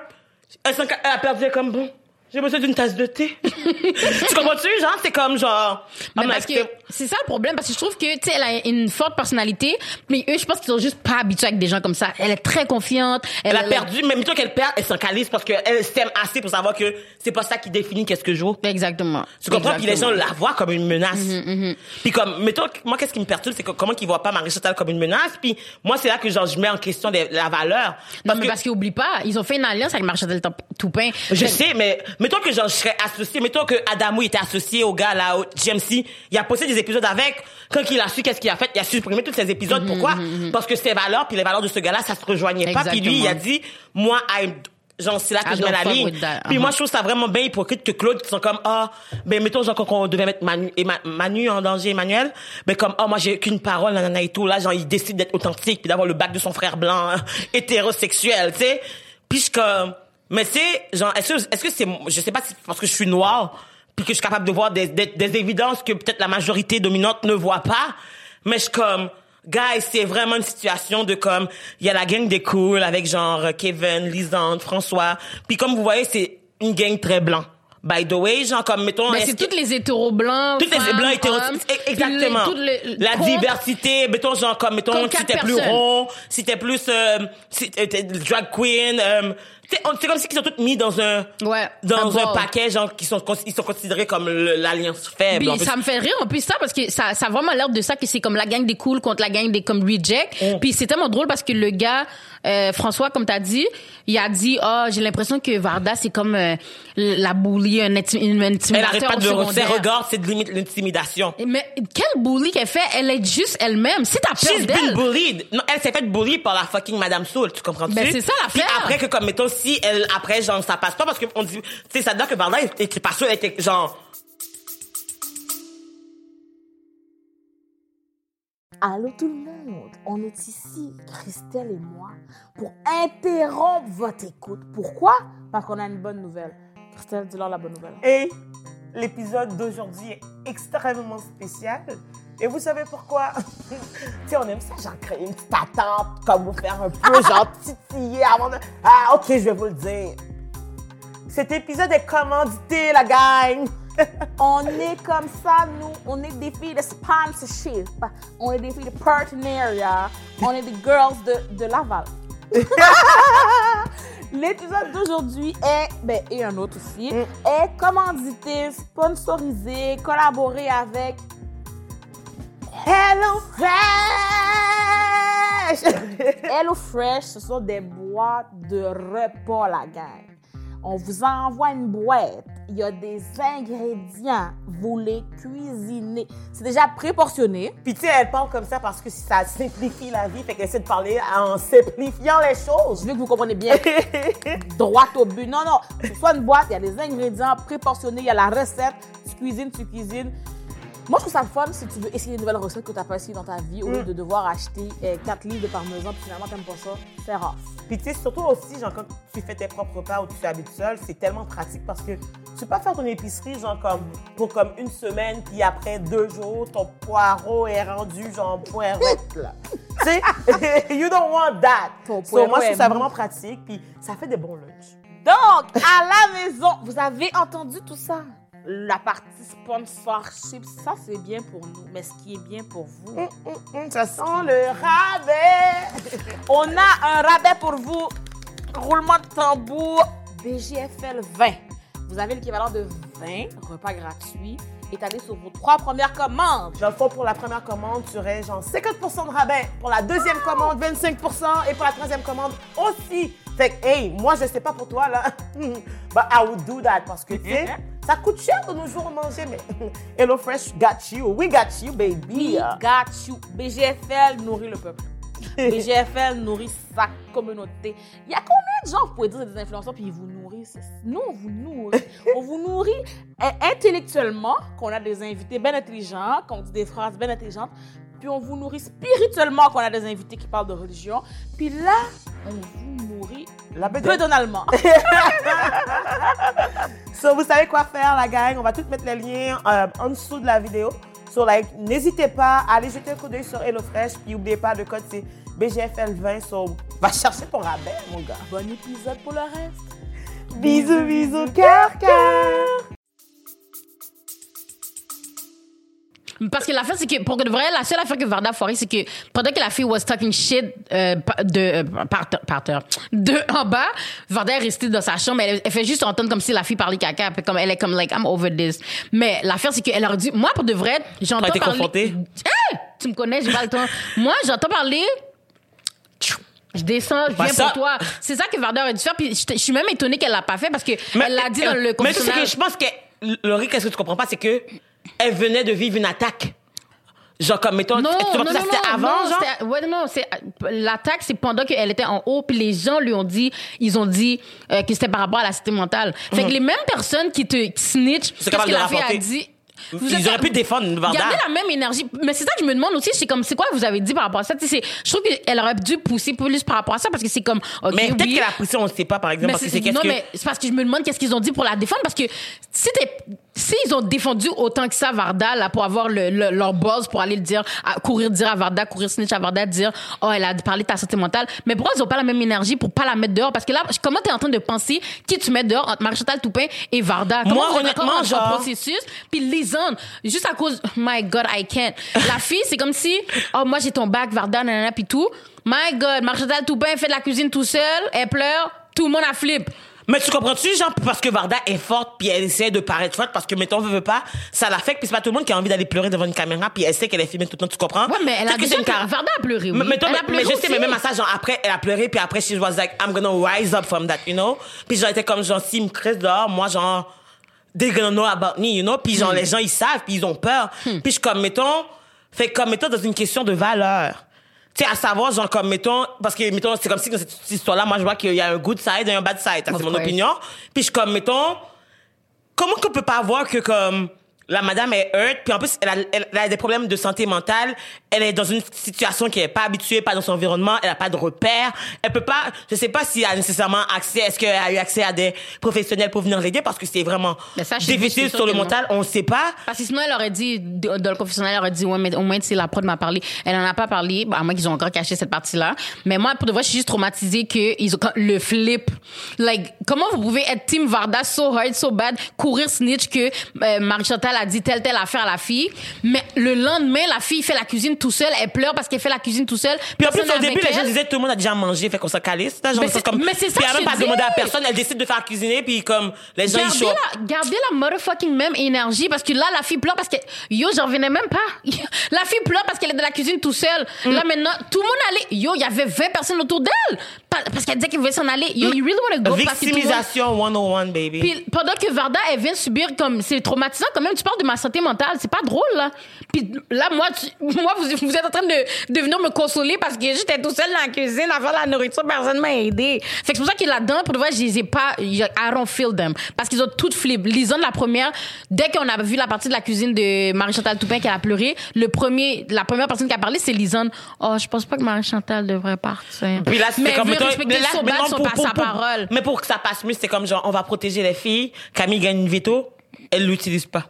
elle, a perdu comme bon. J'ai besoin d'une tasse de thé. [LAUGHS] tu comprends-tu? Genre, c'est comme genre. Mais parce que c'est ça le problème parce que je trouve que tu sais elle a une forte personnalité mais eux je pense qu'ils sont juste pas habitués avec des gens comme ça. Elle est très confiante. Elle a perdu, même plutôt qu'elle perd, elle s'en calisse parce qu'elle s'aime assez pour savoir que c'est pas ça qui définit qu'est-ce que je joue. Exactement. Tu comprends? Puis les gens la voient comme une menace. Mm-hmm, Puis comme, mettons, moi, qu'est-ce qui me perturbe, c'est comment qu'ils voient pas Marie Chantal comme une menace? Puis moi, c'est là que genre, je mets en question des- la valeur. Non, mais que, parce qu'ils oublient pas, ils ont fait une alliance avec Marchandel Toupin. je sais, mais mettons que genre, je serais associé, mettons que Adamo était associé au gars là, au GMC, il a posté des épisodes avec, quand il a su qu'est-ce qu'il a fait, il a supprimé tous ces épisodes. Mm-hmm, Pourquoi? Parce que ses valeurs, puis les valeurs de ce gars-là, ça se rejoignait pas. Puis lui, il a dit, moi, I'm- Genre, c'est là que I je mets la ligne. Puis Uh-huh. moi, je trouve ça vraiment bien hypocrite que Claude, qui sont comme, ah, ben, mettons, genre, quand on devait mettre Manu, Manu en danger, Emmanuel, ben, comme, ah, moi, j'ai qu'une parole, nanana et tout. Là, genre, il décide d'être authentique, puis d'avoir le bac de son frère blanc, hein, [LAUGHS] hétérosexuel, tu sais. Puis je comme, mais c'est, genre, est-ce que, est-ce que c'est, je sais pas si parce que je suis noire, puis que je suis capable de voir des, des, des évidences que peut-être la majorité dominante ne voit pas, mais je suis comme, Guys, c'est vraiment une situation de comme, il y a la gang des cool avec genre Kevin, Lisande, François. Puis comme vous voyez, c'est une gang très blanc. By the way, genre comme, mettons... Ben, est-ce c'est toutes les hétéros blancs. toutes les blancs hétéros exactement les- les- la contre- diversité mettons genre comme mettons si t'es plus rond si t'es plus euh, si t'es drag queen euh, c'est comme si ils sont tous mis dans un Ouais, dans un paquet genre qui sont ils sont considérés comme le- l'alliance faible Puis en plus. ça me fait rire en plus ça parce que ça, ça a vraiment l'air de ça que c'est comme la gang des cool contre la gang des comme reject. Mm. Puis c'est tellement drôle parce que le gars euh, François comme t'as dit, il a dit ah j'ai l'impression que Varda c'est comme euh, la bully un une elle intimidateur arrête pas de ses secondaire. regards c'est de limite l'intimidation Mais quelle bully qu'elle fait Elle est juste elle-même. C'est ta peur She's been d'elle. bullied. Non, elle s'est fait bully par la fucking Madame Soul, tu comprends-tu? Ben, c'est ça Puis l'affaire. après que, comme, mettons, si elle, après, genre, ça passe pas parce que on dit, tu sais, ça doit que Varda était pas sûre, elle était, genre, Allô tout le monde, on est ici, Christelle et moi, pour interrompre votre écoute. Pourquoi? Parce qu'on a une bonne nouvelle. Christelle, dis-leur la bonne nouvelle. Et l'épisode d'aujourd'hui est extrêmement spécial. Et vous savez pourquoi? [LAUGHS] tu sais, on aime ça, genre créer une petite attente, comme vous faire un peu, genre [LAUGHS] titiller avant de... Ah, ok, je vais vous le dire. Cet épisode est commandité, la gang? [LAUGHS] On est comme ça, nous. On est des filles de sponsorship. On est des filles de partenariat. On est des girls de, de Laval. L'épisode d'aujourd'hui est, ben, et un autre aussi, est commandité, sponsorisé, collaboré avec Hello Fresh! [LAUGHS] Hello Fresh. Ce sont des boîtes de repas, la gang. On vous envoie une boîte. Il y a des ingrédients. Vous les cuisinez. C'est déjà préportionné. Puis tu sais, elle parle comme ça parce que ça simplifie la vie, fait qu'elle essaie de parler en simplifiant les choses. Je veux que vous compreniez bien. [LAUGHS] droit au but. Non, non. Soit une boîte, il y a des ingrédients préportionnés, il y a la recette. Tu cuisines, tu cuisines. Moi, je trouve ça le fun si tu veux essayer une nouvelle recette que tu n'as pas essayé dans ta vie au lieu de devoir acheter 4 livres de parmesan puis finalement, tu n'aimes pas ça. C'est rare. Puis tu sais, surtout aussi, genre, quand tu fais tes propres repas ou tu habites seul, c'est tellement pratique parce que tu peux pas faire ton épicerie, genre, comme, pour comme une semaine, puis après deux jours, ton poireau est rendu, genre, poirette, [LAUGHS] là. tu sais, [LAUGHS] you don't want that. Ton So, moi, je trouve ça vraiment pratique, puis ça fait des bons lunchs. Donc, à la maison, vous avez entendu tout ça? La partie sponsorship, ça c'est bien pour nous. Mais ce qui est bien pour vous, Hum, ça sent le rabais. [LAUGHS] on a un rabais pour vous. Roulement de tambour BGFL 20. Vous avez l'équivalent de 20 repas gratuits étalés sur vos trois premières commandes. Dans le fond, pour la première commande, tu aurais genre 50% de rabais. Pour la deuxième commande, 25% Et pour la troisième commande aussi. Fait que, hey, moi, je sais pas pour toi, là. [LAUGHS] But I would do that parce que, tu sais, [LAUGHS] ça coûte cher de nos jours manger, mais [LAUGHS] HelloFresh got you. We got you, baby. We got you. BGFL nourrit le peuple. [LAUGHS] BGFL nourrit sa communauté. Il y a combien de gens, vous pouvez dire, des influenceurs, puis ils vous nourrissent? Nous, on vous nourrit. [LAUGHS] on vous nourrit euh, intellectuellement, qu'on a des invités bien intelligents, qu'on dit des phrases bien intelligentes, puis on vous nourrit spirituellement, qu'on a des invités qui parlent de religion, puis là, on vous nourrit La peu donalement. [LAUGHS] So, vous savez quoi faire, la gang. On va tout mettre les liens euh, en dessous de la vidéo. So, like, n'hésitez pas à aller jeter un coup d'œil sur HelloFresh. Puis, n'oubliez pas, le code, c'est BGFL20. So, va chercher ton rabais, mon gars. bon épisode pour le reste. Bisous, bisous, cœur, cœur. Parce que l'affaire, c'est que, pour de vrai, la seule affaire que Varda a foiré, c'est que pendant que la fille was talking shit euh, de, euh, par, ter- par terre, de en bas, Varda est restée dans sa chambre, elle, elle fait juste entendre comme si la fille parlait caca, puis comme elle est comme like, I'm over this. Mais l'affaire, c'est qu'elle aurait dit, moi, pour de vrai, j'entends parler... confrontée? Hey! Tu me connais, j'ai pas le temps. Moi, j'entends parler... Je descends, je Bah, viens ça- pour toi. C'est ça que Varda aurait dû faire. Puis je je suis même étonnée qu'elle l'a pas fait parce que elle l'a dit dans le Mais ce que je pense que, Laurie, qu'est-ce que tu comprends pas, c'est que elle venait de vivre une attaque. Genre, comme, mettons, Non, tu non, non, ça, c'était avant, non, genre? Ouais, non, c'est l'attaque, c'est pendant qu'elle était en haut, puis les gens lui ont dit, ils ont dit euh, que c'était par rapport à la santé mentale. Fait que les mêmes personnes qui te snitch, qu'est-ce capable que la fille a dit. Ils auraient pu défendre Varda. Gardez la même énergie. Mais c'est ça que je me demande aussi. C'est comme, c'est quoi vous avez dit par rapport à ça? Tu sais, c'est- je trouve qu'elle aurait dû pousser plus par rapport à ça parce que c'est comme, Mais peut-être oui. qu'elle a ça, on ne sait pas, par exemple, Mais parce que c'est- c'est non, que... mais c'est parce que je me demande qu'est-ce qu'ils ont dit pour la défendre parce que si t'es s'ils ont défendu autant que ça Varda là pour avoir le, le- leur buzz pour aller le dire à- courir dire à Varda courir snitch à Varda dire oh elle a parlé de ta santé mentale. Mais pourquoi ils ont pas la même énergie pour pas la mettre dehors? Parce que là comment t'es en train de penser qui tu mets dehors entre Marie-Chantal Toupin et Varda? Comment Moi, honnêtement, genre- processus? Puis Lisanne juste à cause my god I can't. La [LAUGHS] fille c'est comme si oh moi j'ai ton bac Varda nanana puis tout. My god Marie-Chantal Toupin fait de la cuisine tout seul elle pleure tout le monde a flip Mais tu comprends-tu, genre, parce que Varda est forte, puis elle essaie de paraître forte, parce que, mettons, veut, veut pas, ça l'affecte, puis c'est pas tout le monde qui a envie d'aller pleurer devant une caméra, puis elle sait qu'elle est filmée tout le temps, tu comprends? Ouais, mais elle a déjà car- Varda a pleuré, oui. Mais, mettons, Elle a mais- pleuré mais je sais, mais même à ça, genre, après, elle a pleuré, puis après, she was like, I'm gonna rise up from that, you know? Puis genre, était comme, genre, s'ils me crissent dehors, moi, genre, they're gonna know about me, you know? Puis Hmm. genre, les gens, ils savent, puis ils ont peur. Puis je comme, mettons, fait comme, mettons, dans une question de valeur. Tu sais, à savoir, genre, comme, mettons, parce que, mettons, c'est comme si dans cette histoire-là, moi, je vois qu'il y a un good side et un bad side. C'est mon opinion. Puis je comme, mettons, comment qu'on peut pas voir que comme la madame est hurt, puis en plus elle a, elle a des problèmes de santé mentale, elle est dans une situation qui est pas habituée, pas dans son environnement, elle a pas de repères, elle peut pas, je sais pas s'il a nécessairement accès, est-ce qu'elle a eu accès à des professionnels pour venir l'aider parce que c'est vraiment ça, difficile sur le mental, on sait pas. Parce que sinon, elle aurait dit, dans le confessionnal, elle aurait dit, ouais, mais au moins, tu sais, la prod m'a parlé. Elle en a pas parlé, bah, à moins qu'ils ont encore caché cette partie-là. Mais moi, pour de vrai, je suis juste traumatisée que ils ont, le flip. Like, comment vous pouvez être Team Varda so hard, so bad, courir snitch que euh, Marie-Chantal a dit telle, telle affaire à la fille, mais le lendemain, la fille fait la cuisine tout seule, elle pleure parce qu'elle fait la cuisine tout seule. Puis en plus, au début, les gens disaient tout le monde a déjà mangé, fait qu'on s'en calisse. Genre, Mais c'est comme, mais c'est ça Puis elle même pas demandé à personne, elle décide de faire cuisiner, puis comme les gens ils Gardez la, gardez la motherfucking même énergie parce que là, la fille pleure parce que, yo, j'en revenais même pas. [LAUGHS] la fille pleure parce qu'elle est dans la cuisine tout seule. Mm. Là, maintenant, tout le monde allait. Yo, il y avait 20 personnes autour d'elle. Pa- Parce qu'elle disait qu'elle voulait s'en aller. Yo, you really want to go Victimisation 101, baby. puis pendant que Varda, elle vient subir comme. C'est traumatisant quand même. Tu parles de ma santé mentale. C'est pas drôle, là. Puis là, moi, tu- moi vous, vous êtes en train de, de venir me consoler parce que j'étais tout seul dans la cuisine faire la nourriture. Personne m'a aidé. Fait que c'est pour ça que là-dedans, pour de vrai, je les ai pas. I don't feel them. Parce qu'ils ont toutes flip. Lisanne, la première, dès qu'on a vu la partie de la cuisine de Marie-Chantal Toupin qu'elle a pleuré, le premier, la première personne qui a parlé, c'est Lisanne. Oh, je pense pas que Marie-Chantal devrait partir. Puis là, c'est mais comme respecter son non, son pour- pas pour- sa parole. Mais pour que ça passe mieux, c'est comme genre, on va protéger les filles. Camille gagne une veto, elle l'utilise pas.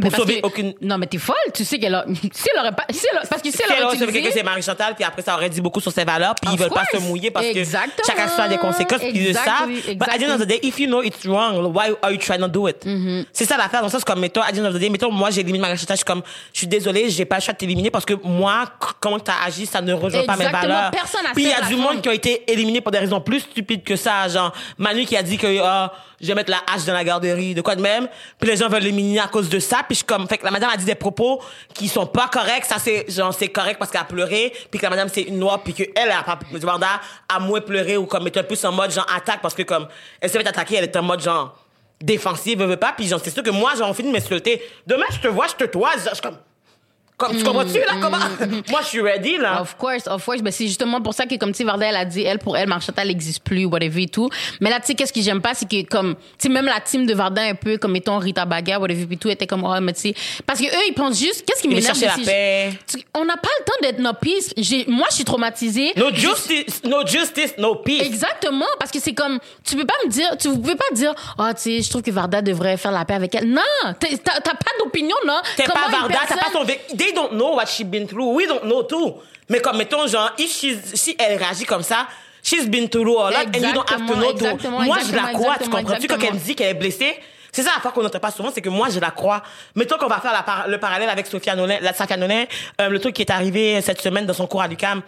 Pour sauver que- aucune. Non, mais t'es folle. Tu sais qu'elle a. [LAUGHS] Si elle aurait pas. Si elle a- Parce que si Si elle aurait utilisé. quelqu'un, c'est Marie-Chantal, puis après, ça aurait dit beaucoup sur ses valeurs, puis ils Of veulent pas se course. mouiller parce que Exactement. chaque action a des conséquences, puis ils le savent. But at the end of the day, if you know it's wrong, why are you trying to do it? Mm-hmm. C'est ça l'affaire. Dans le sens, comme, mettons, at the end of the day, mettons, moi, j'élimine Marie-Chantal, je suis comme, je suis désolée, j'ai pas le choix de t'éliminer parce que moi, comment t'as agi, ça ne rejoint pas mes Exactement. valeurs. Personne Puis il y a du monde qui a été éliminé pour des raisons plus stupides que ça. Genre, Manu qui a dit que, ah, je vais mettre la hache dans la garderie, de quoi de même. Puis les gens veulent l'éliminer à cause de ça. Puis je comme, fait que la madame a dit des propos qui sont pas corrects. Ça, c'est, genre, c'est correct parce qu'elle a pleuré. Puis que la madame, c'est une noire. Puis qu'elle, elle a pas, Varda a moins pleuré ou comme était plus en mode, genre, attaque parce que comme, elle s'est fait attaquer, elle était en mode, genre, défensive, veut, pas. Puis genre, c'est sûr que moi, genre, on finit de m'insulter. Demain, je te vois, je te toise. Je comme, comme, tu comprends-tu, là, comment? [LAUGHS] moi, je suis ready, là. Of course, of course. Ben, c'est justement pour ça que, comme, tu sais, Varda, elle a dit, elle, pour elle, Marchata, n'existe plus, whatever et tout. Mais là, tu sais, qu'est-ce que j'aime pas, c'est que, comme, tu sais, même la team de Varda, un peu, comme, mettons, Rita Baga, whatever et tout, était comme, oh, mais tu sais, parce que eux, ils pensent juste, qu'est-ce qui m'énerve la paix. On n'a pas le temps d'être no peace. J'ai- Moi, je suis traumatisée. No justice, no justice, no peace. Exactement, parce que c'est comme, tu peux pas me dire, tu pouvez pas dire, oh, tu sais, je trouve que Varda devrait faire la paix avec elle. Non, t'as pas d'opinion, non. T'es Comment pas Varda, t'as pas ton. They don't know what she's been through. We don't know too. Mais comme, mettons, genre, if she's- si elle réagit comme ça, she's been through a lot and you don't have to know to- Exactement, Moi, je la crois, tu comprends-tu? Quand elle me dit qu'elle est blessée, c'est ça la fois qu'on n'entend pas souvent, c'est que moi, je la crois. Mettons qu'on va faire la par- le parallèle avec Sophia Nolin, la Sophia Nolin, euh, le truc qui est arrivé cette semaine dans son cours à l'UQAM.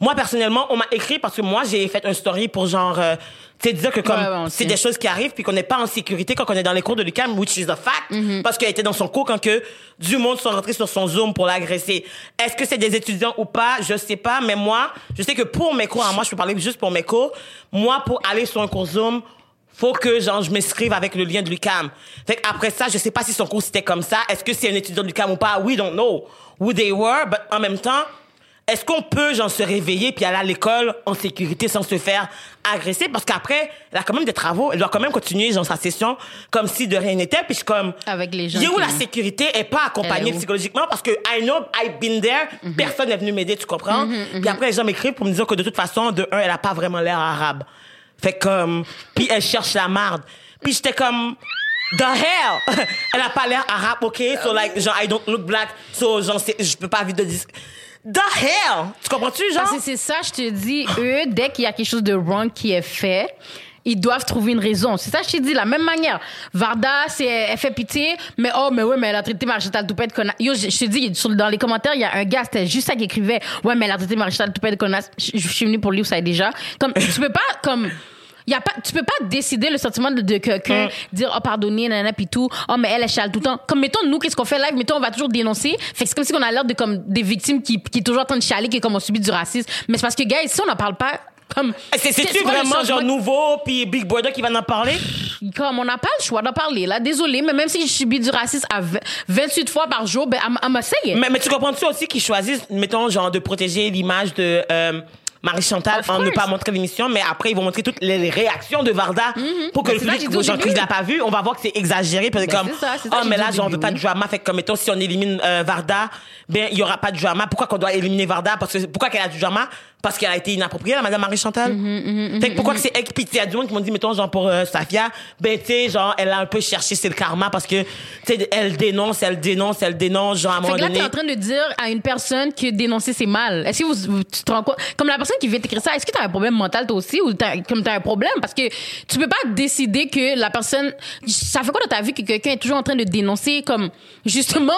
Moi, personnellement, on m'a écrit parce que moi, j'ai fait un story pour genre, euh, tu sais, dire que comme Ouais, ouais, on c'est des choses qui arrivent puis qu'on n'est pas en sécurité quand on est dans les cours de l'UQAM, which is a fact, Mm-hmm. parce qu'elle était dans son cours quand que du monde sont rentrés sur son Zoom pour l'agresser. Est-ce que c'est des étudiants ou pas? Je sais pas, mais moi, je sais que pour mes cours, hein, moi, je peux parler juste pour mes cours, moi, pour aller sur un cours Zoom, faut que genre je m'inscrive avec le lien de l'UCAM. Fait après ça, je sais pas si son cours c'était comme ça. Est-ce que c'est un étudiant de l'UCAM ou pas? We don't know who they were, but en même temps, est-ce qu'on peut genre se réveiller puis aller à l'école en sécurité sans se faire agresser? Parce qu'après elle a quand même des travaux, elle doit quand même continuer genre sa session comme si de rien n'était puis je suis comme Avec les gens où la sécurité est pas accompagnée psychologiquement? Parce que I know I've been there, Mhm. personne n'est venu m'aider, tu comprends? Puis après les gens m'écrivent pour me dire que de toute façon de un elle a pas vraiment l'air arabe. Fait comme puis elle cherche la marde. Puis j'étais comme The hell! [LAUGHS] Elle a pas l'air arabe, ok? So like, genre, I don't look black, so genre, je peux pas vite de dire. The hell! Tu comprends-tu, genre? C'est ça, je te dis, eux, dès qu'il y a quelque chose de wrong qui est fait, ils doivent trouver une raison. C'est ça, je te dis, la même manière. Varda, c'est, elle fait pitié, mais oh, mais ouais, mais elle a traité Marie-Chantal Toupet de connasse. Yo, je, te dis, dans les commentaires, il y a un gars, c'était juste ça qui écrivait, ouais, mais elle a traité Marie-Chantal Toupet de connasse. Je, je suis venue pour livre, ça déjà. Comme, tu peux pas, comme, y a pas, tu peux pas décider le sentiment de, de quelqu'un, dire, oh, pardonnez, nanana, pis tout. Oh, mais elle, elle chiale tout le temps. Comme, mettons, nous, qu'est-ce qu'on fait live? Mettons, on va toujours dénoncer. Fait que c'est comme si on a l'air de, comme, des victimes qui, qui est toujours en train de chialer, qui, comme, on subit du racisme. Mais c'est parce que, gars, si on n'en parle pas, comme. C'est- C'est-tu quoi le vraiment genre nouveau, puis Big Brother qui va en parler? Comme, on n'a pas le choix d'en parler, là. Désolé, mais même si je subis du racisme à v- 28 fois par jour, ben, say it. Mais, mais tu comprends-tu aussi qu'ils choisissent, mettons, genre, de protéger l'image de euh, Marie-Chantal en ne pas montrer l'émission, mais après, ils vont montrer toutes les, réactions de Varda pour que le public, début. l'a pas vu, on va voir que c'est exagéré, c'est Ben, comme, ça, ça oh, mais là, genre, on veut pas de drama, fait que comme, mettons, si on élimine euh, Varda, ben, il y aura pas de drama. Pourquoi qu'on doit éliminer Varda? Parce que, pourquoi qu'elle a du drama? Parce qu'elle a été inappropriée, la madame Marie-Chantal. Mm-hmm, fait que pourquoi que c'est puis il y a du monde qui m'ont dit, mettons, genre, pour euh, Safia, ben, tu sais, genre, elle a un peu cherché, c'est le karma, parce que, tu sais, elle dénonce, elle dénonce, elle dénonce, genre, à un Fait moment que là, donné. t'es en train de dire à une personne que dénoncer c'est mal. Est-ce que vous, vous- tu te rends compte, comme la personne qui vient t'écrire ça, est-ce que t'as un problème mental toi aussi ou t'as, comme t'as un problème? Parce que tu peux pas décider que la personne, ça fait quoi dans ta vie que quelqu'un est toujours en train de dénoncer comme, justement,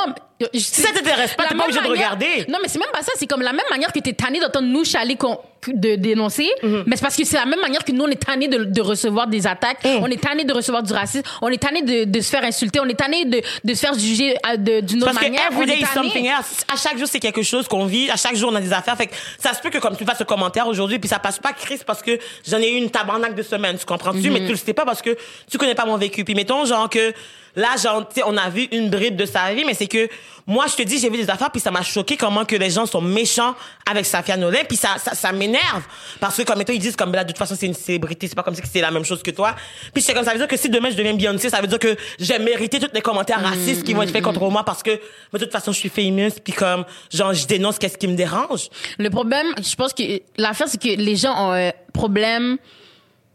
si ça t'intéresse pas, t'es pas obligé de regarder. Non, mais c'est même pas ça. C'est comme la même manière que t'es tanné d'entendre nous chialer qu'on- de dénoncer. Mhm. Mais c'est parce que c'est la même manière que nous, on est tanné de, de recevoir des attaques. Mm. On est tanné de recevoir du racisme. On est tanné de, de se faire insulter. On est tanné de, de se faire juger de- d'une autre Parce que manière. Every day is something else. À chaque jour, c'est quelque chose qu'on vit. À chaque jour, on a des affaires. Fait que ça se peut que comme tu fasses ce commentaire aujourd'hui, puis ça passe pas Chris parce que j'en ai eu une tabarnak de semaine, tu comprends-tu? Mais tu le sais pas parce que tu connais pas mon vécu. Puis mettons, genre que là, genre, tu sais, on a vu une bribe de sa vie, mais c'est que moi, je te dis, j'ai vu des affaires, puis ça m'a choqué comment que les gens sont méchants avec Safia Nolin, puis ça, ça, ça m'énerve. Parce que comme mettons, ils disent comme là, de toute façon, c'est une célébrité, c'est pas comme si c'est la même chose que toi. Puis c'est comme ça veut dire que si demain je deviens Beyoncé, ça veut dire que j'ai mérité tous les commentaires racistes qui vont être faits contre moi parce que mais de toute façon, je suis famous, puis comme genre je dénonce qu'est-ce qui me dérange. Le problème, je pense que l'affaire, c'est que les gens ont un problème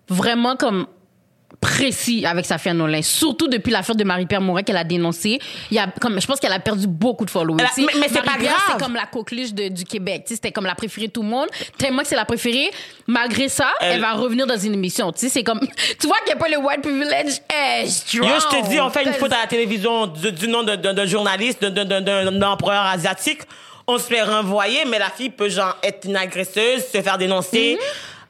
vraiment comme précis avec Safia Nolin. Surtout depuis l'affaire de Marie-Pierre Morin qu'elle a dénoncé. Il y a, comme, je pense qu'elle a perdu beaucoup de followers. Mais- mais c'est pas grave. c'est comme la coqueluche de- du Québec. Tu sais, C'était comme la préférée de tout le monde. Tellement que c'est la préférée. Malgré ça, elle, Elle- va revenir dans une émission. Tu sais, c'est comme, [LAUGHS] tu vois qu'il n'y a pas le white privilege strong. Yo, je te dis, on fait une faute à la télévision du, du nom d'un- journaliste, d'un- empereur asiatique. On se fait renvoyer, mais la fille peut genre être une agresseuse, se faire dénoncer.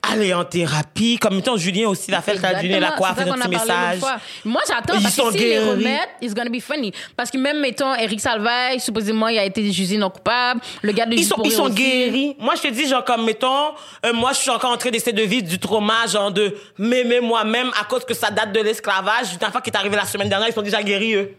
Aller en thérapie, comme mettons Julien aussi l'a fait, t'as c'est fait ça un petit message. Moi, j'attends parce que s'ils les remettent, it's gonna be funny. Parce que même, mettons, Eric Salvaille, supposément, il a été jugé non coupable. Le gars de Ils sont, ils sont aussi. guéris. Moi, je te dis, genre, comme, mettons, euh, moi, je suis encore en train d'essayer de vivre du trauma, genre, de m'aimer moi-même à cause que ça date de l'esclavage. Une fois qui est arrivé la semaine dernière, ils sont déjà guéris, eux.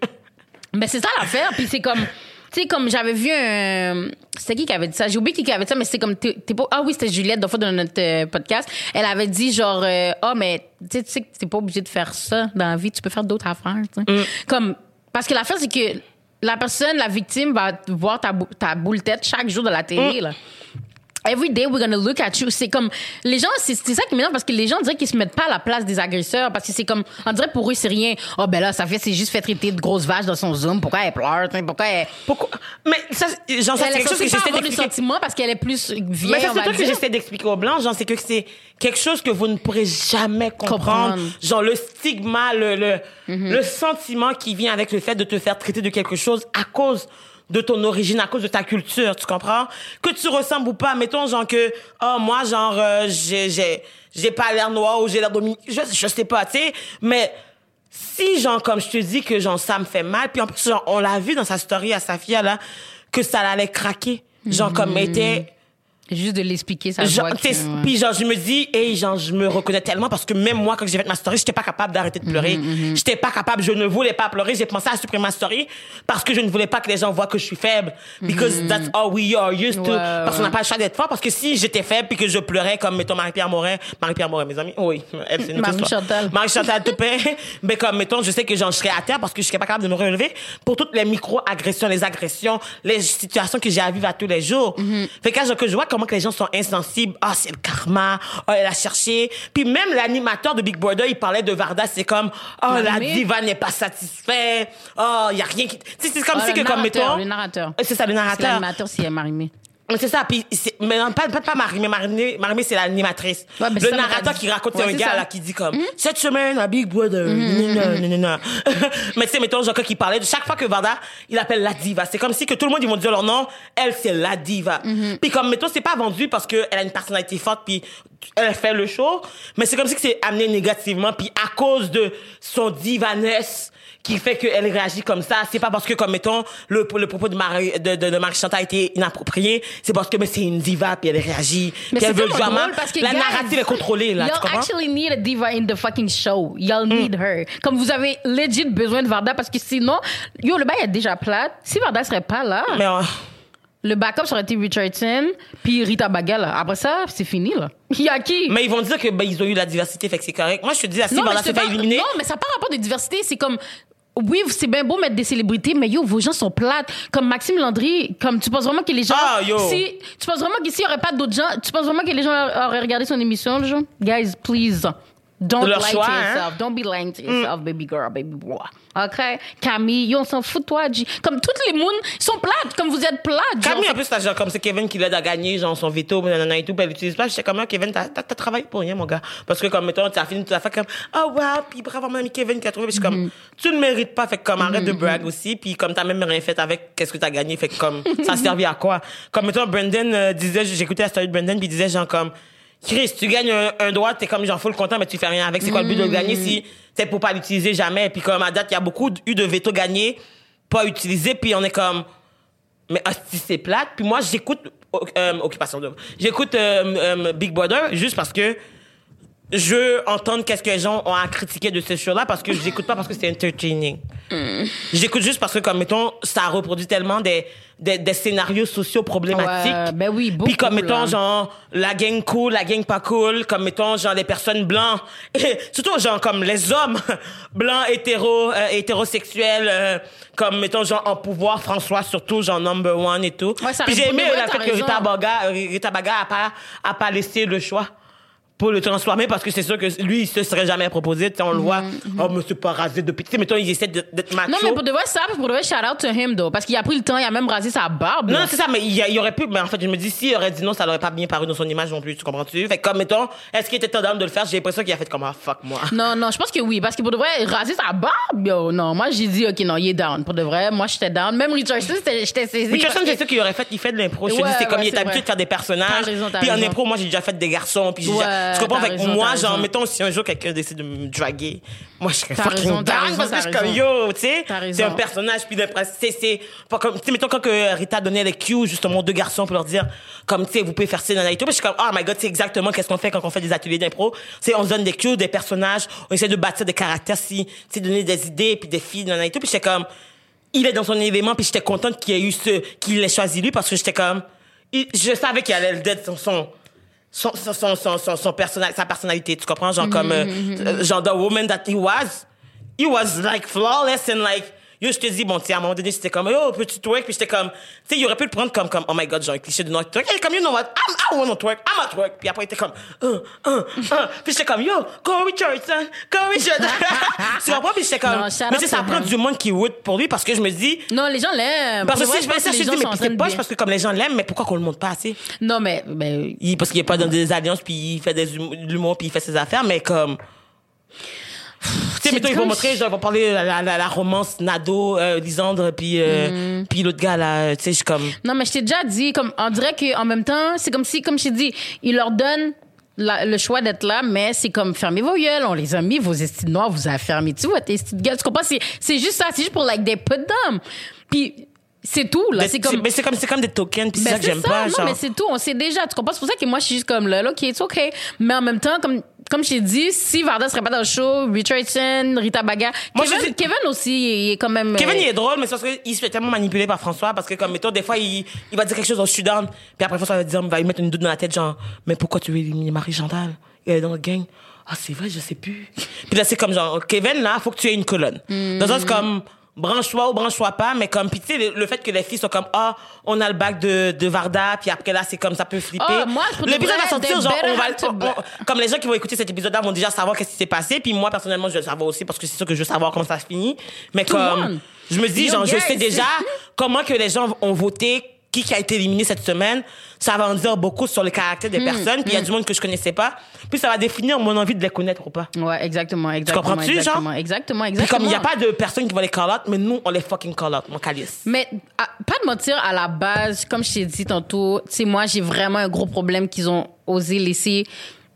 Mais c'est ça l'affaire. Puis c'est comme, tu sais, comme j'avais vu un. C'était qui qui avait dit ça? J'ai oublié qui qui avait dit ça, mais c'est comme. t'es- pas... Ah oui, c'était Juliette, deux fois dans notre euh, podcast. Elle avait dit genre, euh, ah, mais tu sais, tu sais que t'es pas obligé de faire ça dans la vie, tu peux faire d'autres affaires, tu sais. Comme. Parce que l'affaire, c'est que la personne, la victime, va voir ta, bou- ta boule tête chaque jour de la télé, là. Every day we're gonna look at you. C'est comme les gens, c'est c'est ça qui m'énerve parce que les gens diraient qu'ils se mettent pas à la place des agresseurs parce que c'est comme on dirait pour eux c'est rien. Oh ben là ça fait c'est juste fait traiter de grosse vache dans son zoom. Pourquoi elle pleure Pourquoi elle Pourquoi? Mais ça, genre, ça, c'est quelque chose que j'essaie d'expliquer. sentiment parce qu'elle est plus vieille. Mais ça, c'est que j'essaie d'expliquer aux Blancs, genre, c'est que c'est quelque chose que vous ne pourrez jamais comprendre. Comprendre. Genre, le stigma, le, le, Mhm. le sentiment qui vient avec le fait de te faire traiter de quelque chose à cause de ton origine, à cause de ta culture, tu comprends? Que tu ressembles ou pas, mettons, genre, que, oh, moi, genre, euh, j'ai, j'ai, j'ai pas l'air noir ou j'ai l'air dominique, je, je sais pas, tu sais, mais, si, genre, comme je te dis que, genre, ça me fait mal, puis en plus, genre, on l'a vu dans sa story à Safia, là, que ça allait craquer. Genre, comme, était, Juste de l'expliquer ça. genre, voit que- t'es- ouais. puis genre, je me dis, hey, genre, je me reconnais tellement parce que même moi, quand j'ai fait ma story, j'étais pas capable d'arrêter de pleurer. Mm-hmm, J'étais pas capable, je ne voulais pas pleurer. J'ai pensé à supprimer ma story parce que je ne voulais pas que les gens voient que je suis faible. Because that's all we are used to. Mm-hmm. Ouais, parce qu'on n'a pas le choix d'être fort. Parce que si j'étais faible puis que je pleurais comme, mettons, Marie-Pierre Morin, Marie-Pierre Morin, mes amis, oui, elle, c'est une autre Marie histoire. Chantal. Marie-Chantal Toupin. [LAUGHS] Mais comme, mettons, je sais que j'en serais à terre parce que je serais pas capable de me relever pour toutes les micro-agressions, les agressions, les situations que j'ai à vivre à tous les jours. Fait que quand je, vois comment que les gens sont insensibles, ah, c'est le karma, ah, elle a cherché. Puis même l'animateur de Big Brother, il parlait de Varda, c'est comme, oh, la diva n'est pas satisfaite, oh, il y a rien qui, c'est comme Ah, si que, comme, mettons, le narrateur. c'est ça, le C'est narrateur. L'animateur, c'est Marimé. Mais C'est ça, puis mais non, pas, pas, pas Marimé, Marimé, Marimé, c'est l'animatrice. Ouais, mais le ça, mais narrateur qui raconte, c'est un gars ça. là qui dit comme cette semaine à Big Brother, nanana, nanana. [LAUGHS] mais tu sais, mettons, quand il parlait de chaque fois que Varda, il appelle la diva. C'est comme si que tout le monde, ils vont dire leur nom, elle, c'est la diva. Puis comme, mettons, c'est pas vendu parce qu'elle a une personnalité forte, puis elle fait le show, mais c'est comme si que c'est amené négativement, puis à cause de son divaness, qui fait qu'elle réagit comme ça. C'est pas parce que, comme mettons, le, le propos de Marie, de, de, de Marie Chantal a été inapproprié. C'est parce que, mais c'est une diva, puis elle réagit. Mais puis elle c'est veut vraiment. drôle parce que, la guys, narrative est contrôlée, là. Y'all actually need a diva in the fucking show. Y'all Mm. need her. Comme vous avez legit besoin de Varda parce que sinon, yo, le bail est déjà plate. Si Varda serait pas là, Mais, euh, le backup ça aurait été Richardson puis Rita Baga, là. Après ça, c'est fini, là. Il [LAUGHS] y a qui? mais ils vont dire que, ben, ils ont eu la diversité, fait que c'est correct. Moi, je te dis, si Varda s'est fait éliminer. Non, mais ça n'a pas rapport de diversité. C'est comme. Oui, c'est bien beau mettre des célébrités, mais yo, vos gens sont plates. Comme Maxime Landry, comme tu penses vraiment que les gens. Ah, yo. Si, tu penses vraiment qu'ici, il n'y aurait pas d'autres gens. Tu penses vraiment que les gens auraient regardé son émission, le genre? Guys, please. Don't leur lie choix, to hein? Mm. yourself. Don't be lying to yourself, baby girl, baby boy. OK? Camille, yo, on s'en fout de toi, G. Comme toutes les mounes ils sont plates, comme vous êtes plates. Camille, en plus, t'as genre, comme c'est Kevin qui l'aide à gagner, genre, son veto, nanana et tout, puis elle l'utilise pas. J'étais comme, ah, Kevin, t'as, t'as, t'as travaillé pour rien, mon gars. Parce que, comme, mettons, t'as fini toute la fait comme, oh, wow, puis bravo, mon ami Kevin qui a trouvé. Puis je suis Mm-hmm. comme, tu ne mérites pas, fait comme, arrête de brag aussi, puis comme, t'as même rien fait avec qu'est-ce que t'as gagné, fait comme, ça a servi à quoi? Comme, mettons, Brendan euh, disait, j'écoutais la story de Brendan, puis il disait, genre, comme, Chris, tu gagnes un, un droit, t'es comme, genre, full content, mais tu fais rien avec. C'est quoi le but de le gagner si c'est pour pas l'utiliser jamais? Puis, comme, à date, il y a beaucoup eu de veto gagnés, pas utilisés, puis on est comme, mais hostie, c'est plate. Puis moi, j'écoute euh, Occupation Double. J'écoute euh, euh, Big Brother juste parce que je veux entendre qu'est-ce que les gens ont à critiquer de ce show-là parce que j'écoute pas parce que c'est entertaining. J'écoute juste parce que, comme mettons, ça reproduit tellement des, des, des scénarios sociaux problématiques. Ouais, ben oui, beaucoup, Puis comme mettons, là. genre, la gang cool, la gang pas cool, comme mettons, genre, les personnes blancs, [LAUGHS] et surtout, genre, comme les hommes [LAUGHS] blancs, hétéros, euh, hétérosexuels, euh, comme mettons, genre, en pouvoir, François surtout, genre, number one et tout. Ouais, ça Puis j'ai aimé ouais, t'as fait que. Rita Baga, Rita Baga a pas, a pas laissé le choix pour le transformer parce que c'est sûr que lui, il se serait jamais proposé. Tu sais, on le voit. Oh, mais c'est pas rasé depuis. Tu sais, mettons, il essaie d'être macho. Non, mais pour de vrai, ça, pour de vrai, shout out to him, though. Parce qu'il a pris le temps, il a même rasé sa barbe. Non, c'est ça, mais il, il aurait pu, mais en fait, je me dis, s'il aurait dit non, ça n'aurait pas bien paru dans son image non plus, tu comprends-tu? Fait comme, mettons, est-ce qu'il était tendance de le faire? J'ai l'impression qu'il a fait comme, ah, fuck moi. Non, non, je pense que oui. Parce que pour de vrai, raser sa barbe, yo, non. Moi, j'ai dit, OK, non, il est down. Pour de vrai, moi, j'étais down. Même Richardson, j'étais saisie. Richardson, c'est ce qu'il aurait fait. Il fait de l'impro. Je dis, c'est comme il est habitué de faire des personnages. Puis en impro, moi, j'ai déjà fait des garçons. Puis tu comprends? Fait raison, moi, genre, raison. mettons, si un jour quelqu'un décide de me draguer, moi, je serais fucking raison, raison, parce que je suis comme, yo, tu sais. C'est un personnage. Puis le principe, c'est, c'est, pas comme, tu sais, mettons, quand que Rita donnait les cues, justement, deux garçons pour leur dire, comme, tu sais, vous pouvez faire ça dans tout. Puis je suis comme, oh my god, c'est exactement qu'est-ce qu'on fait quand on fait des ateliers d'impro. C'est, on se donne des cues, des personnages, on essaie de bâtir des caractères, si, tu sais, donner des idées, puis des filles, dans et tout. Puis j'étais comme, il est dans son élément, puis j'étais contente qu'il ait eu ce, qu'il ait choisi lui parce que j'étais comme, il- je savais qu'il allait le dead son, son, son, son, son, son, son, son personnal- sa personnalité, tu comprends? Genre comme, euh, euh, genre the woman that he was, he was like flawless and like, yo, je te dis, bon, tu sais, à un moment donné, c'était comme, yo, petit twerk, puis j'étais comme, tu sais, il aurait pu le prendre comme, comme, oh my god, genre un cliché de noir twerk. Il est comme, you know what, I'm, I want to twerk, I'm a twerk. Puis après, il était comme, uh, uh, uh. Puis j'étais comme, yo, go Richardson, go Richardson. tu comprends? Puis j'étais comme, Non, mais tu sais, ça prend du monde qui would pour lui, parce que je me dis, Non, les gens l'aiment. parce que si je pense je me dis, mais c'est poche, parce que comme les gens l'aiment, mais pourquoi qu'on le montre pas assez? Non, mais, ben, Il, parce qu'il est pas dans des alliances, puis il fait des hum- l'humour, puis il fait ses affaires, mais comme... Tu sais, C'est mettons, ils vont montrer, genre, ils vont parler de la, la, la romance Nado, euh, Lisandre, puis euh, Mm. puis l'autre gars, là, tu sais, je suis comme... Non, mais je t'ai déjà dit, comme, on dirait qu'en même temps, c'est comme si, comme je t'ai dit, il leur donne la- le choix d'être là, mais c'est comme fermez vos gueules, on les a mis, vos estis noirs, vous avez fermé tout, votre esti de gueule. Tu comprends? C'est, c'est juste ça, c'est juste pour like des put them. Puis c'est tout, là. C'est comme. mais c'est comme, c'est comme des tokens, puis c'est Ben, ça que j'aime pas, non, genre. mais c'est tout, on sait déjà. Tu comprends? C'est pour ça que moi, je suis juste comme là, là, OK, it's OK. Mais en même temps, comme, comme je t'ai dit, si Varda serait pas dans le show, Richardson, Rita Baga, Moi, Kevin, je dis- Kevin aussi, il est quand même. Kevin, euh, il est drôle, mais c'est parce qu'il se fait tellement manipuler par François, parce que, comme, mettons, des fois, il, il va dire quelque chose au Sudan, puis après, François va dire, il va lui mettre une doute dans la tête, genre, mais pourquoi tu veux éliminer Marie-Chantal? Elle est dans le gang. Ah, c'est vrai, je sais plus. Puis là, c'est comme, genre, Kevin, là, faut que tu aies une colonne. Dans le sens, comme, branche-toi ou branche-toi pas, mais comme, puis tu sais, le, fait que les filles sont comme, ah, on a le bac de, de Varda, puis après, là, c'est comme, ça peut flipper. Ah, moi, de L'épisode va sortir, genre, on va, on- on- comme les gens qui vont écouter cet épisode-là vont déjà savoir qu'est-ce qui s'est passé, puis moi, personnellement, je vais le savoir aussi, parce que c'est sûr que je veux savoir comment ça se finit. Mais Tout comme, je me dis, Yo, genre, je sais déjà [LAUGHS] comment que les gens ont voté, qui qui a été éliminé cette semaine. Ça va en dire beaucoup sur le caractère Hmm. des personnes. Puis il y a du monde que je connaissais pas. Puis ça va définir mon envie de les connaître ou pas. Ouais, exactement, exactement. comprends-tu, genre? exactement, Exactement, Puis comme il n'y a pas de personnes qui vont les call out, mais nous, on les fucking call out, mon calice. Mais à- pas de mentir, à la base, comme je t'ai dit tantôt, tu sais, moi, j'ai vraiment un gros problème qu'ils ont osé laisser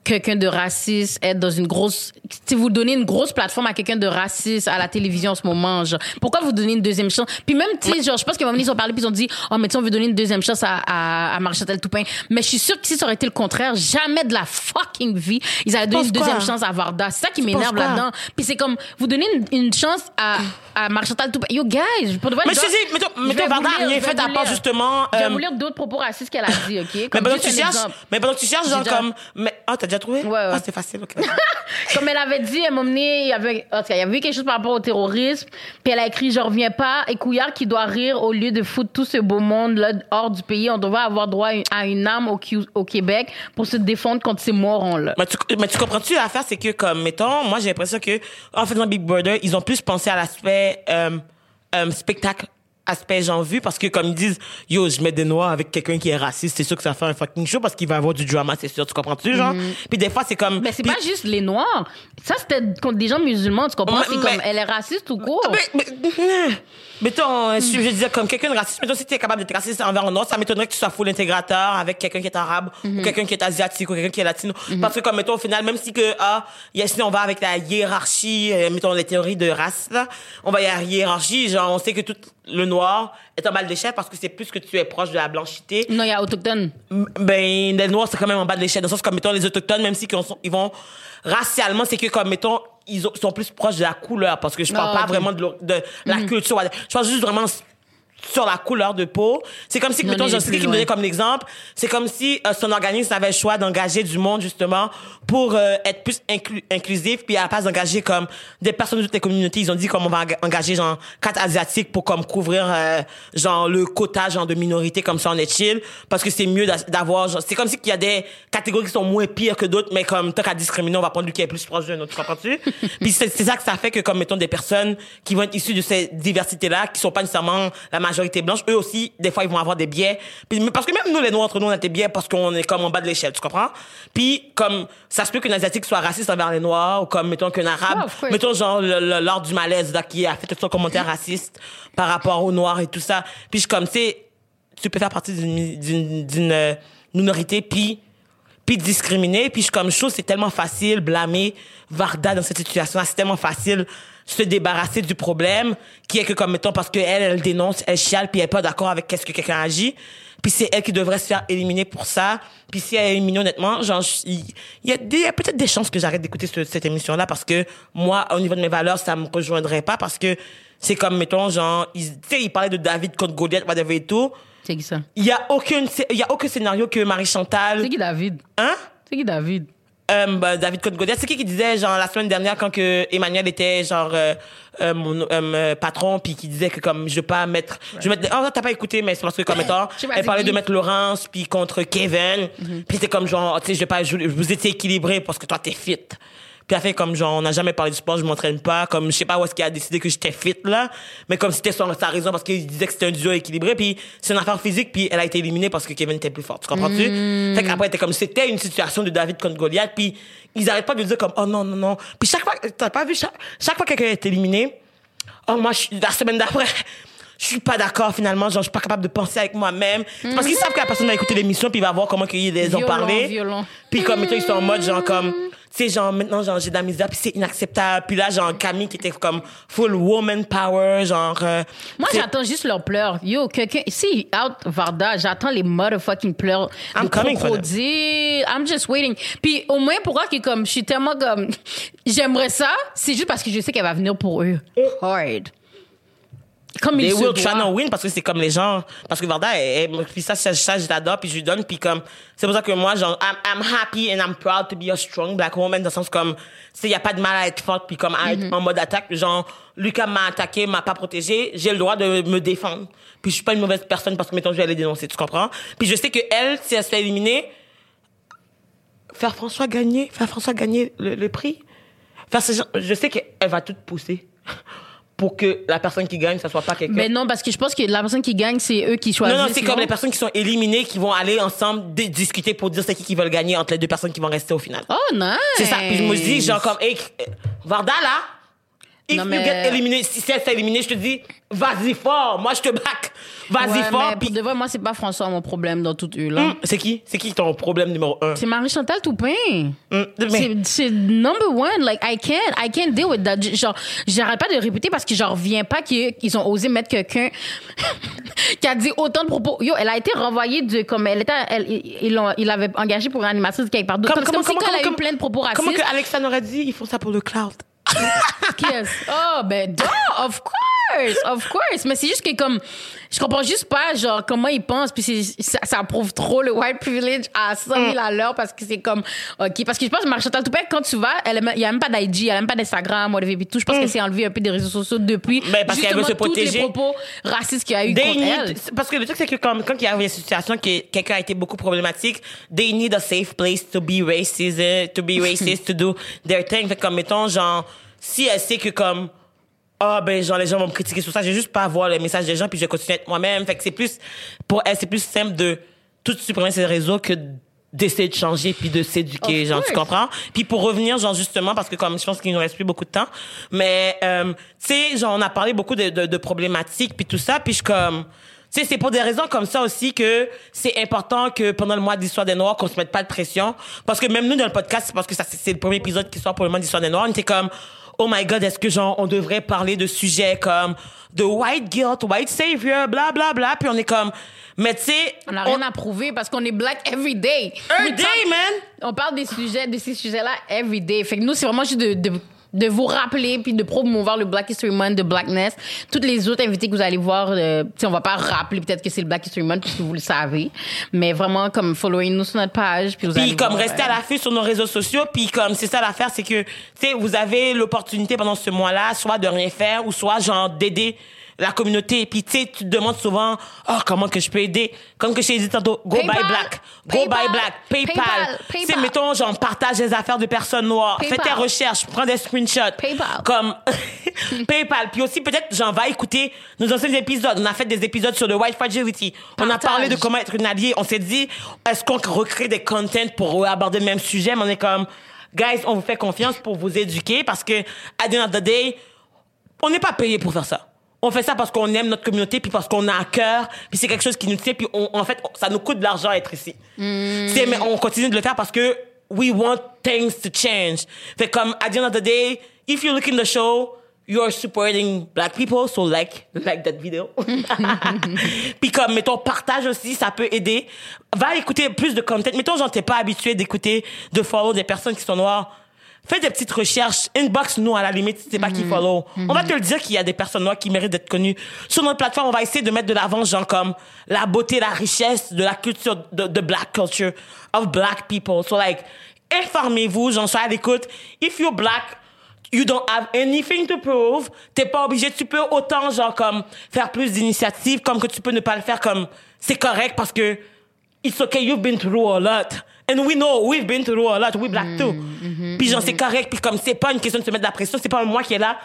quelqu'un de raciste être dans une grosse... Si vous donnez une grosse plateforme à quelqu'un de raciste à la télévision en ce moment, genre, pourquoi vous donnez une deuxième chance? Puis même, tu sais, genre, je pense qu'à un moment ils ont parlé, puis ils ont dit, oh, mais tu sais, on veut donner une deuxième chance à, à, à Marie-Chantal Toupin. Mais je suis sûre que si ça aurait été le contraire, jamais de la fucking vie, ils allaient donner une deuxième quoi? chance à Varda. C'est ça qui m'énerve là-dedans. Puis c'est comme, vous donnez une, une chance à, à Marie-Chantal Toupin. Yo, guys, pour de vrai, Mais je dis, vous Varda lire, a rien fait à part lire. justement. Je vais euh, vous lire d'autres propos racistes qu'elle a dit, OK? mais pendant que tu cherches, mais pendant que tu cherches, genre comme, mais, ah, t'as déjà trouvé? Ouais, ouais. Ah, c'est facile, ok. [LAUGHS] Comme elle avait dit, un moment donné, il y avait, en tout cas, il y avait quelque chose par rapport au terrorisme, puis elle a écrit « Je reviens pas » et Couillard qui doit rire au lieu de foutre tout ce beau monde-là hors du pays. On devrait avoir droit à une, arme au, au Québec pour se défendre contre ces morons-là. Mais tu, mais tu comprends-tu l'affaire, c'est que comme, mettons, moi j'ai l'impression que en faisant Big Brother, ils ont plus pensé à l'aspect euh, euh, spectacle, aspect j'en vu, parce que comme ils disent, yo, je mets des noirs avec quelqu'un qui est raciste, c'est sûr que ça fait un fucking show parce qu'il va avoir du drama, c'est sûr, tu comprends-tu, genre? Puis des fois c'est comme... Mais c'est puis- pas juste les Noirs. Ça, c'était contre des gens musulmans, tu comprends? C'est mais- comme, elle est raciste ou quoi? Ah, mais, mais, [LAUGHS] mettons, euh, je veux dire, comme quelqu'un de raciste, mettons, si tu es capable d'être raciste envers un autre, ça m'étonnerait que tu sois full intégrateur avec quelqu'un qui est arabe, Mhm. ou quelqu'un qui est asiatique, ou quelqu'un qui est latino. Parce que, comme, mettons, au final, même si que, ah, y a- si on va avec la hiérarchie, euh, mettons, les théories de race, là, on va y à la hiérarchie, genre, on sait que tout le noir est en bas de l'échelle parce que c'est plus que tu es proche de la blanchité. Non, il y a autochtone. Ben, les Noirs, c'est quand même en bas de l'échelle. Dans le sens, comme, mettons, les Autochtones, même si ils vont racialement, c'est que, comme, mettons, ils ont- sont plus proches de la couleur. Parce que je parle pas vraiment de, la culture. Je parle juste vraiment sur la couleur de peau. C'est comme si, Non, mettons, plus qui me donnait comme exemple. C'est comme si euh, son organisme avait le choix d'engager du monde, justement, pour euh, être plus inclu- inclusif. Puis à la place d'engager comme des personnes de toutes les communautés, ils ont dit comme on va enga- engager, genre, quatre asiatiques pour comme couvrir, euh, genre, le quota, genre, de minorités, comme ça, on est chill. Parce que c'est mieux d'a- d'avoir, genre, c'est comme si qu'il y a des catégories qui sont moins pires que d'autres, mais comme, tant qu'à discriminer, on va prendre lui qui est plus proche d'un autre, tu comprends-tu? [LAUGHS] Puis c'est c'est ça que ça fait que, comme, mettons, des personnes qui vont être issues de ces diversités-là, qui sont pas nécessairement la majorité blanche, eux aussi, des fois, ils vont avoir des biais. Puis, mais parce que même nous, les Noirs, entre nous, on a des biais parce qu'on est comme en bas de l'échelle, tu comprends? Puis, comme, ça se peut qu'un Asiatique soit raciste envers les Noirs, ou comme, mettons, qu'un Arabe, mettons, genre, le, le- Lord du malaise, là, qui a fait tout son commentaire raciste par rapport aux Noirs et tout ça. Puis, je comme, tu sais, tu peux faire partie d'une euh, minorité puis puis discriminer puis je comme chose c'est tellement facile blâmer Varda dans cette situation c'est tellement facile se débarrasser du problème qui est que comme mettons parce que elle elle dénonce elle chiale puis elle est pas d'accord avec qu'est-ce que quelqu'un agit puis c'est elle qui devrait se faire éliminer pour ça puis si elle est éliminée honnêtement genre il y a, peut-être des chances que j'arrête d'écouter ce- cette émission là parce que moi au niveau de mes valeurs ça me rejoindrait pas parce que c'est comme mettons genre tu sais il parlait de David contre Goliath whatever et tout C'est qui ça? il y a aucun il y a aucun scénario que Marie Chantal C'est qui David? hein? C'est qui David? Euh, bah, David Cote Goliath. C'est qui qui disait, genre, la semaine dernière, quand que Emmanuel était, genre, euh, euh, mon euh, patron, puis qui disait que, comme, je veux pas mettre... Je vais mettre... Oh, t'as pas écouté, mais c'est parce que, comme [LAUGHS] étant, elle parlait qui. de mettre Laurence, puis contre Kevin. Puis c'est comme, genre, tu sais, je vais pas... Je, vous étiez équilibré parce que toi, t'es fit. Puis elle fait comme genre on n'a jamais parlé du sport, je m'entraîne pas, comme je sais pas où est-ce qu'il a décidé que j'étais fit là, mais comme c'était son sa raison parce qu'il disait que c'était un duo équilibré puis c'est une affaire physique puis elle a été éliminée parce que Kevin était plus fort, tu comprends-tu? Fait qu'après était comme c'était une situation de David contre Goliath puis ils arrêtent pas de dire comme oh non non non. Puis chaque fois t'as pas vu chaque, chaque fois que quelqu'un est éliminé, oh moi je la semaine d'après je suis pas d'accord finalement, genre je suis pas capable de penser avec moi-même. C'est parce qu'ils savent que la personne va écouter l'émission puis il va voir comment qu'ils les ont Violent, parlé. violent. Puis comme mettons, ils sont en mode genre comme tu sais genre maintenant genre j'ai de la misère puis c'est inacceptable. Puis là genre Camille qui était comme full woman power genre euh, Moi, c'est- j'attends juste leurs pleurs. Yo, quelqu'un, si out Varda, j'attends les motherfucking pleurs I'm de coming for them. crocodile. I'm just waiting. Puis au moins, pourquoi que comme, je suis tellement comme, [LAUGHS] j'aimerais ça, c'est juste parce que je sais qu'elle va venir pour eux. Hard. Comme They il se will try to win parce que c'est comme les gens parce que Varda elle, elle- puis ça ça, ça je l'adore puis je lui donne puis comme c'est pour ça que moi genre I'm, I'm happy and I'm proud to be a strong black woman dans le sens comme c'est y a pas de mal à être forte puis comme à Mm-hmm. être en mode attaque. Genre Lucas m'a attaqué m'a pas protégé j'ai le droit de me défendre. Puis je suis pas une mauvaise personne parce que mettons je vais aller dénoncer tu comprends? Puis je sais que elle si elle se fait éliminer faire François gagner faire François gagner le, le prix. Faire ce genre- je sais qu'elle va tout pousser pour que la personne qui gagne ça soit pas quelqu'un Mais non, parce que je pense que la personne qui gagne, c'est eux qui choisissent. non, non, c'est comme les personnes qui sont éliminées qui vont aller ensemble discuter pour dire c'est qui qui veulent gagner entre les deux personnes qui vont rester au final. Oh, nice. C'est ça. Puis je me dis, genre, comme, hey, euh, Varda, là, if Non, you mais- get éliminé, si elle s'est éliminée, je te dis, vas-y fort, moi je te back. Vas-y Ouais, fort. mais Puis, pour de vrai, moi, c'est pas François mon problème dans tout eux, là. Hum, c'est qui? C'est qui ton problème numéro un? C'est Marie-Chantal Toupin. Hum, mais- C'est- C'est number one. Like, I can't, I can't deal with that. Genre, j'arrête pas de répéter parce que j'en reviens pas qu'ils ont osé mettre quelqu'un [LAUGHS] qui a dit autant de propos. Yo, elle a été renvoyée de, comme elle était, elle, ils l'avaient engagée pour une animatrice quelque part d'autre. Comme- C'est comme, si comment- elle a eu plein de propos racistes. Comment que Alexandre aurait dit, ils font ça pour le cloud? Est-ce? Oh, ben, duh, of course, of course. Mais c'est juste que comme, je comprends juste pas, genre, comment ils pensent, puis ça, ça prouve trop le white privilege à 100 000 Mm. à l'heure parce que c'est comme, ok, parce que je pense que Marie-Chantal Toupin, quand tu vas, elle, il y a même pas d'IG, elle a même pas d'Instagram, whatever, tout. Je pense qu'elle s'est enlevée un peu des réseaux sociaux depuis. Mm. Ben, parce qu'elle veut se tous les protéger. propos racistes qu'il y a eu They contre need- elle. parce que le truc c'est que comme quand il y a une situation que quelqu'un a été beaucoup problématique, they need a safe place to be racist, to be racist, [LAUGHS] to do their thing. Fait comme mettons genre si elle sait que comme ah ben genre les gens vont me critiquer sur ça, j'ai juste pas à voir les messages des gens puis je vais continuer à être moi-même. Fait que c'est plus pour elle c'est plus simple de tout supprimer ses réseaux que d'essayer de changer puis de s'éduquer Of genre tu comprends? Puis pour revenir genre justement parce que comme je pense qu'il nous reste plus beaucoup de temps mais euh, tu sais genre on a parlé beaucoup de, de, de problématiques puis tout ça puis je comme tu sais c'est pour des raisons comme ça aussi que c'est important que pendant le mois d'histoire des noirs qu'on se mette pas de pression. Parce que même nous dans le podcast c'est parce que ça c'est le premier épisode qui sort pour le mois d'histoire des noirs on était comme oh my god est-ce que genre on devrait parler de sujets comme de white guilt white savior bla bla bla puis on est comme mais tu sais On n'a rien à prouver parce qu'on est black every day. Every day, man. On parle des sujets, de ces sujets-là every day. Fait que nous, c'est vraiment juste de, de, de vous rappeler puis de promouvoir le Black History Month de Blackness. Toutes les autres invités que vous allez voir, euh, on va pas rappeler peut-être que c'est le Black History Month puisque vous le savez. Mais vraiment, comme, following nous sur notre page puis vous allez Puis comme rester à l'affût sur nos réseaux sociaux, puis comme c'est ça l'affaire, c'est que tu sais vous avez l'opportunité pendant ce mois-là, soit de rien faire ou soit genre d'aider la communauté. Puis tu sais tu te demandes souvent oh comment que je peux aider? Comme que je t'ai dit tantôt, go PayPal, buy black, go PayPal, buy black, PayPal. PayPal, Tu sais PayPal. mettons genre partage des affaires de personnes noires, fais tes PayPal. recherches, prends des screenshots. PayPal. Comme [LAUGHS] PayPal. Puis aussi peut-être j'en va écouter nos anciens épisodes. On a fait des épisodes sur le white fragility. On a Partage. parlé de comment être une alliée. On s'est dit, est-ce qu'on recrée des contents pour aborder le même sujet? Mais on est comme, guys, on vous fait confiance pour vous éduquer parce que, at the end of the day, on n'est pas payé pour faire ça. On fait ça parce qu'on aime notre communauté, puis parce qu'on a à cœur, puis c'est quelque chose qui nous tient, puis on- en fait, ça nous coûte de l'argent être ici. C'est- mais on continue de le faire parce que we want things to change. Fait comme, at the end of the day, if you look in the show, you're supporting black people, so like, like that video. [LAUGHS] puis comme, mettons, partage aussi, ça peut aider. Va écouter plus de content. Mettons, genre, t'es pas habitué d'écouter, de follow des personnes qui sont noires. Fais des petites recherches, inbox nous à la limite si c'est pas qui follow. On va te le dire qu'il y a des personnes noires qui méritent d'être connues. Sur notre plateforme, on va essayer de mettre de l'avant genre comme la beauté, la richesse de la culture de, de black culture of black people. So like informez-vous, j'en suis à l'écoute. If you're black, you don't have anything to prove. T'es pas obligé, tu peux autant, genre, comme, faire plus d'initiatives, comme que tu peux ne pas le faire, comme, c'est correct parce que it's okay, you've been through a lot. And we know, we've been through a lot, we black too. Puis genre, c'est correct, puis comme, c'est pas une question de se mettre de la pression, c'est pas moi qui est là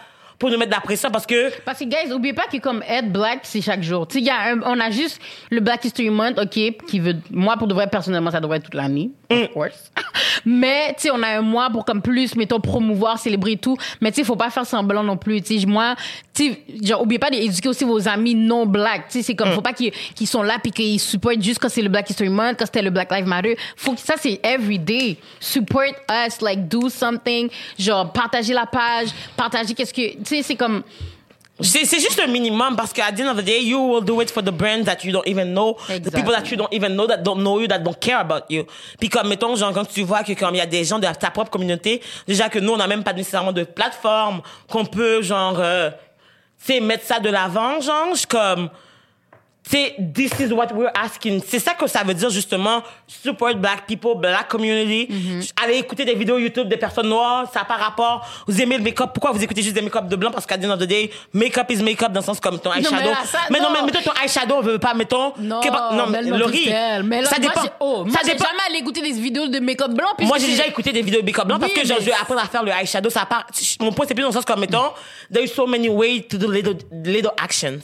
pour nous mettre de la pression parce que Parce que, guys, oubliez pas que comme être black, c'est chaque jour. Tu sais, on a juste le Black History Month, OK, qui veut, moi, pour de vrai, personnellement, ça devrait être toute l'année, of course. [LAUGHS] Mais, tu sais, on a un mois pour comme plus, mettons, promouvoir, célébrer tout. Mais, tu sais, faut pas faire semblant non plus. Tu sais, moi, tu genre, oubliez pas d'éduquer aussi vos amis non black. Tu sais, c'est comme, faut pas qu'ils qu'ils sont là puis qu'ils supportent juste quand c'est le Black History Month, quand c'était le Black Lives Matter. Faut que ça, c'est every day. Support us, like, do something. Genre, partager la page, partager qu'est-ce que, tu sais, c'est comme, C'est juste un minimum parce qu'à the end of the day, you will do it for the brands that you don't even know, the Exactly. people that you don't even know, that don't know you, that don't care about you. Puis comme, mettons, genre, quand tu vois que comme il y a des gens de ta propre communauté, déjà que nous, on n'a même pas nécessairement de plateforme qu'on peut, genre, euh, tu sais, mettre ça de l'avant, genre, comme, tu sais, this is what we're asking. C'est ça que ça veut dire, justement, support black people, black community. Allez écouter des vidéos YouTube des personnes noires, ça n'a pas rapport. Vous aimez le make-up, pourquoi vous écoutez juste des make-up de blanc? Parce qu'à the end of the day, make-up is make-up dans le sens comme ton eyeshadow. mais là, ça, mais non, non. mais mettons ton eyeshadow, on veut pas, mettons. Non, que- non, mais Laurie. Mais là, ça moi, dépend. j'ai- oh, moi, ça dépend. jamais allé écouter des vidéos de make-up blanc. Moi, j'ai déjà écouté des vidéos de make-up blanc parce que je vais apprendre à faire le eyeshadow. Ça part. Mon point, c'est plus dans le sens comme, mettons, there's so many ways to do little, little actions.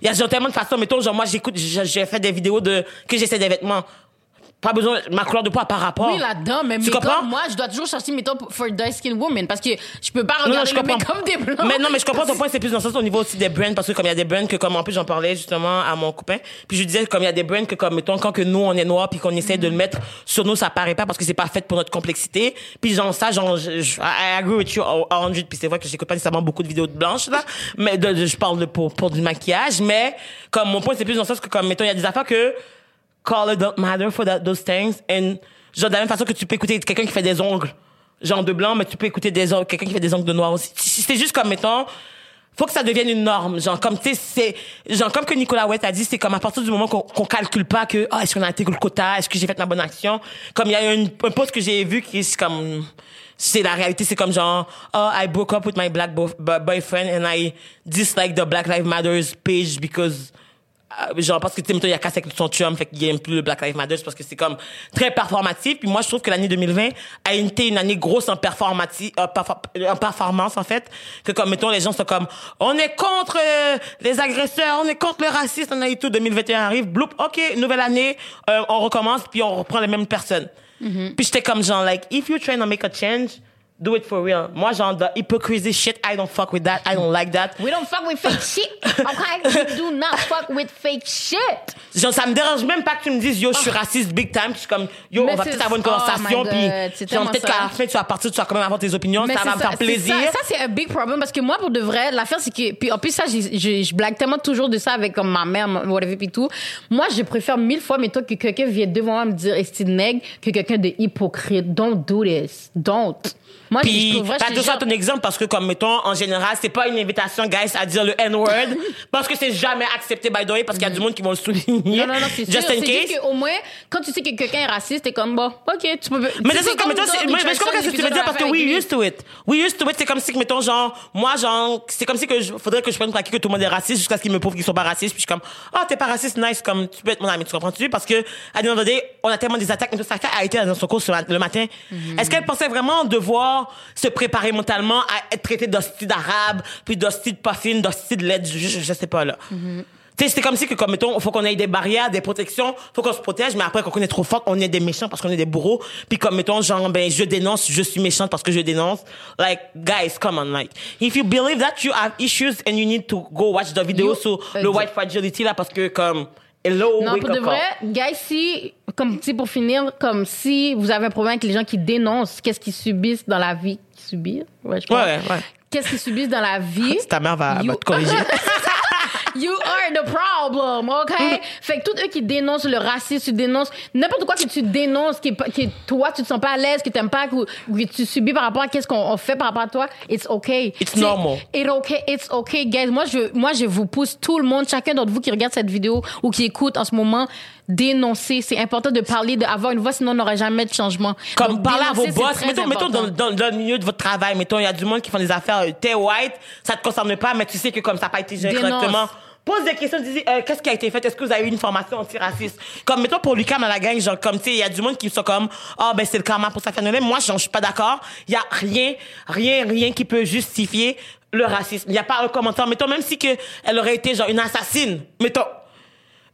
Il y a tellement de façons. Mettons, genre, moi, j'écoute, j'ai fait des vidéos de, que j'essaie des vêtements. Pas besoin, ma couleur de peau a par rapport. Oui, là-dedans, mais Tu comprends? moi, je dois toujours chercher mettons for dark skin woman parce que je peux pas Non, non, regarder je make-up des blancs. Mais non, mais je comprends ton point, c'est plus dans le sens au niveau aussi des brands, parce que comme il y a des brands que comme en plus j'en parlais justement à mon copain, puis je disais comme il y a des brands que comme mettons quand que nous on est noirs puis qu'on essaie de le mettre sur nous ça paraît pas parce que c'est pas fait pour notre complexité. Puis genre ça genre je, je- I agree with you à 100 puis c'est vrai que j'écoute pas nécessairement beaucoup de vidéos de blanches là, mais de, de- je parle de pour pour du maquillage, mais comme mon point c'est plus dans le sens que comme mettons il y a des affaires que color don't matter for those things. And genre, de la même façon que tu peux écouter quelqu'un qui fait des ongles, genre de blanc, mais tu peux écouter des ongles, quelqu'un qui fait des ongles de noir aussi. C'est juste comme, mettons, faut que ça devienne une norme. Genre, comme, tu sais, c'est, genre, comme que Nicolas West a dit, c'est comme à partir du moment qu'on qu'on calcule pas que, ah, est-ce qu'on a intégré le quota, est-ce que j'ai fait ma bonne action? Comme il y a une, un post que j'ai vu qui est comme, c'est la réalité, c'est comme genre, oh, I broke up with my black bo- bo- boyfriend and I dislike the Black Lives Matters page because genre parce que tu sais mettons, il y a cassé avec son chum fait qu'il aime plus le Black Lives Matter parce que c'est comme très performatif. Puis moi je trouve que l'année 2020 a été une année grosse en performatif euh, perfor- en performance en fait. Que comme mettons les gens sont comme on est contre euh, les agresseurs on est contre le racisme on a eu tout. 2021 arrive bloup ok nouvelle année euh, on recommence puis on reprend les mêmes personnes. Puis j'étais comme genre like if you're trying to make a change do it for real moi genre the hypocrisy shit I don't fuck with that I don't like that We don't fuck with fake shit, okay? [LAUGHS] We do not fuck with fake shit. Genre, ça me dérange même pas que tu me dises, yo, je suis raciste big time. Je suis comme, yo, Mais on va peut-être avoir une oh conversation. my puis, genre, peut-être qu'à la fin, tu vas partir, tu vas quand même avoir tes opinions. Mais ça va me faire plaisir. Ça, ça, c'est un big problem parce que moi, pour de vrai, l'affaire, c'est que. Puis en plus, ça, je blague tellement toujours de ça avec comme ma mère, whatever, puis tout. Moi, je préfère mille fois, mais toi, que quelqu'un vienne devant moi me dire, est-ce nègre, que quelqu'un de hypocrite. Don't do this. Don't. Moi, je- Puis, pour vrai, je jure- ton exemple parce que, comme, mettons, en général, c'est pas une invitation, guys, à dire le N-word. [LAUGHS] parce que c'est jamais accepté, by the way, parce qu'il y a du monde qui vont le souligner. Non, non, non, c'est sûr. Just in case. juste qu'au moins, quand tu sais que quelqu'un est raciste, t'es comme, bon, OK, tu peux. Mais c'est ça, comme, mettons, c'est- mais- mais je comprends ce que tu veux dire parce que we used to it. We used to it, c'est comme si, mettons, genre, moi, genre, c'est comme si que je, faudrait que je prenne pour acquis que tout le monde est raciste jusqu'à ce qu'ils me prouvent qu'ils sont pas racistes. Puis je suis comme, ah, t'es pas raciste, nice, comme, tu peux être mon ami, tu comprends-tu? Parce que, à of the day, on a tellement des attaques, mais ça fait a été dans son cours le matin. Mhm. Est-ce qu'elle pensait vraiment devoir se préparer mentalement à être traitée d'hostie d'arabe, puis d'hostie de pas fine, d'hostie de laide, je, je, sais pas, là. Tu sais, c'est comme si que, comme, mettons, faut qu'on ait des barrières, des protections, faut qu'on se protège, mais après, quand on est trop fort, on est des méchants parce qu'on est des bourreaux. Puis comme, mettons, genre, ben, je dénonce, je suis méchante parce que je dénonce. Like, guys, come on, like. If you believe that you have issues and you need to go watch the video You- sur le Exact. white fragility, là, parce que, comme, hello, Non, wake pour de up vrai, call. guys, si, comme, sais, pour finir, comme si vous avez un problème avec les gens qui dénoncent qu'est-ce qu'ils subissent dans la vie. Subir? Ouais, je pense. Ouais, ouais. Qu'est-ce qu'ils subissent dans la [LAUGHS] vie. Ta mère va, You- va te corriger. [LAUGHS] [LAUGHS] You are the problem, OK? fait que tous eux qui dénoncent le racisme, tu dénonces n'importe quoi que tu dénonces, qui, est pas- qui est- toi, tu te sens pas à l'aise, que t'aimes pas, que, que tu subis par rapport à qu'est-ce qu'on on fait par rapport à toi, it's okay. It's normal. It's okay, it's okay, guys. Moi, je, moi, je vous pousse tout le monde, chacun d'entre vous qui regarde cette vidéo ou qui écoute en ce moment, dénoncer. C'est important de parler, d'avoir une voix, sinon on n'aura jamais de changement. Comme Donc, parler à vos boss. Mettons, mettons dans, important. dans, dans le milieu de votre travail, mettons, il y a du monde qui font des affaires, euh, t'es white, ça te concerne pas, mais tu sais que comme ça n'a pas été géré correctement. Pose des questions, dis euh, qu'est-ce qui a été fait, est-ce que vous avez eu une formation antiraciste? Comme, mettons, pour Lucas, dans la gang, genre, comme, tu sais, il y a du monde qui sont comme, oh, ben, c'est le karma pour sa famille. Moi, je suis pas d'accord. Il y a rien, rien, rien qui peut justifier le racisme. Il n'y a pas un commentaire. Mettons, même si que elle aurait été, genre, une assassine. Mettons,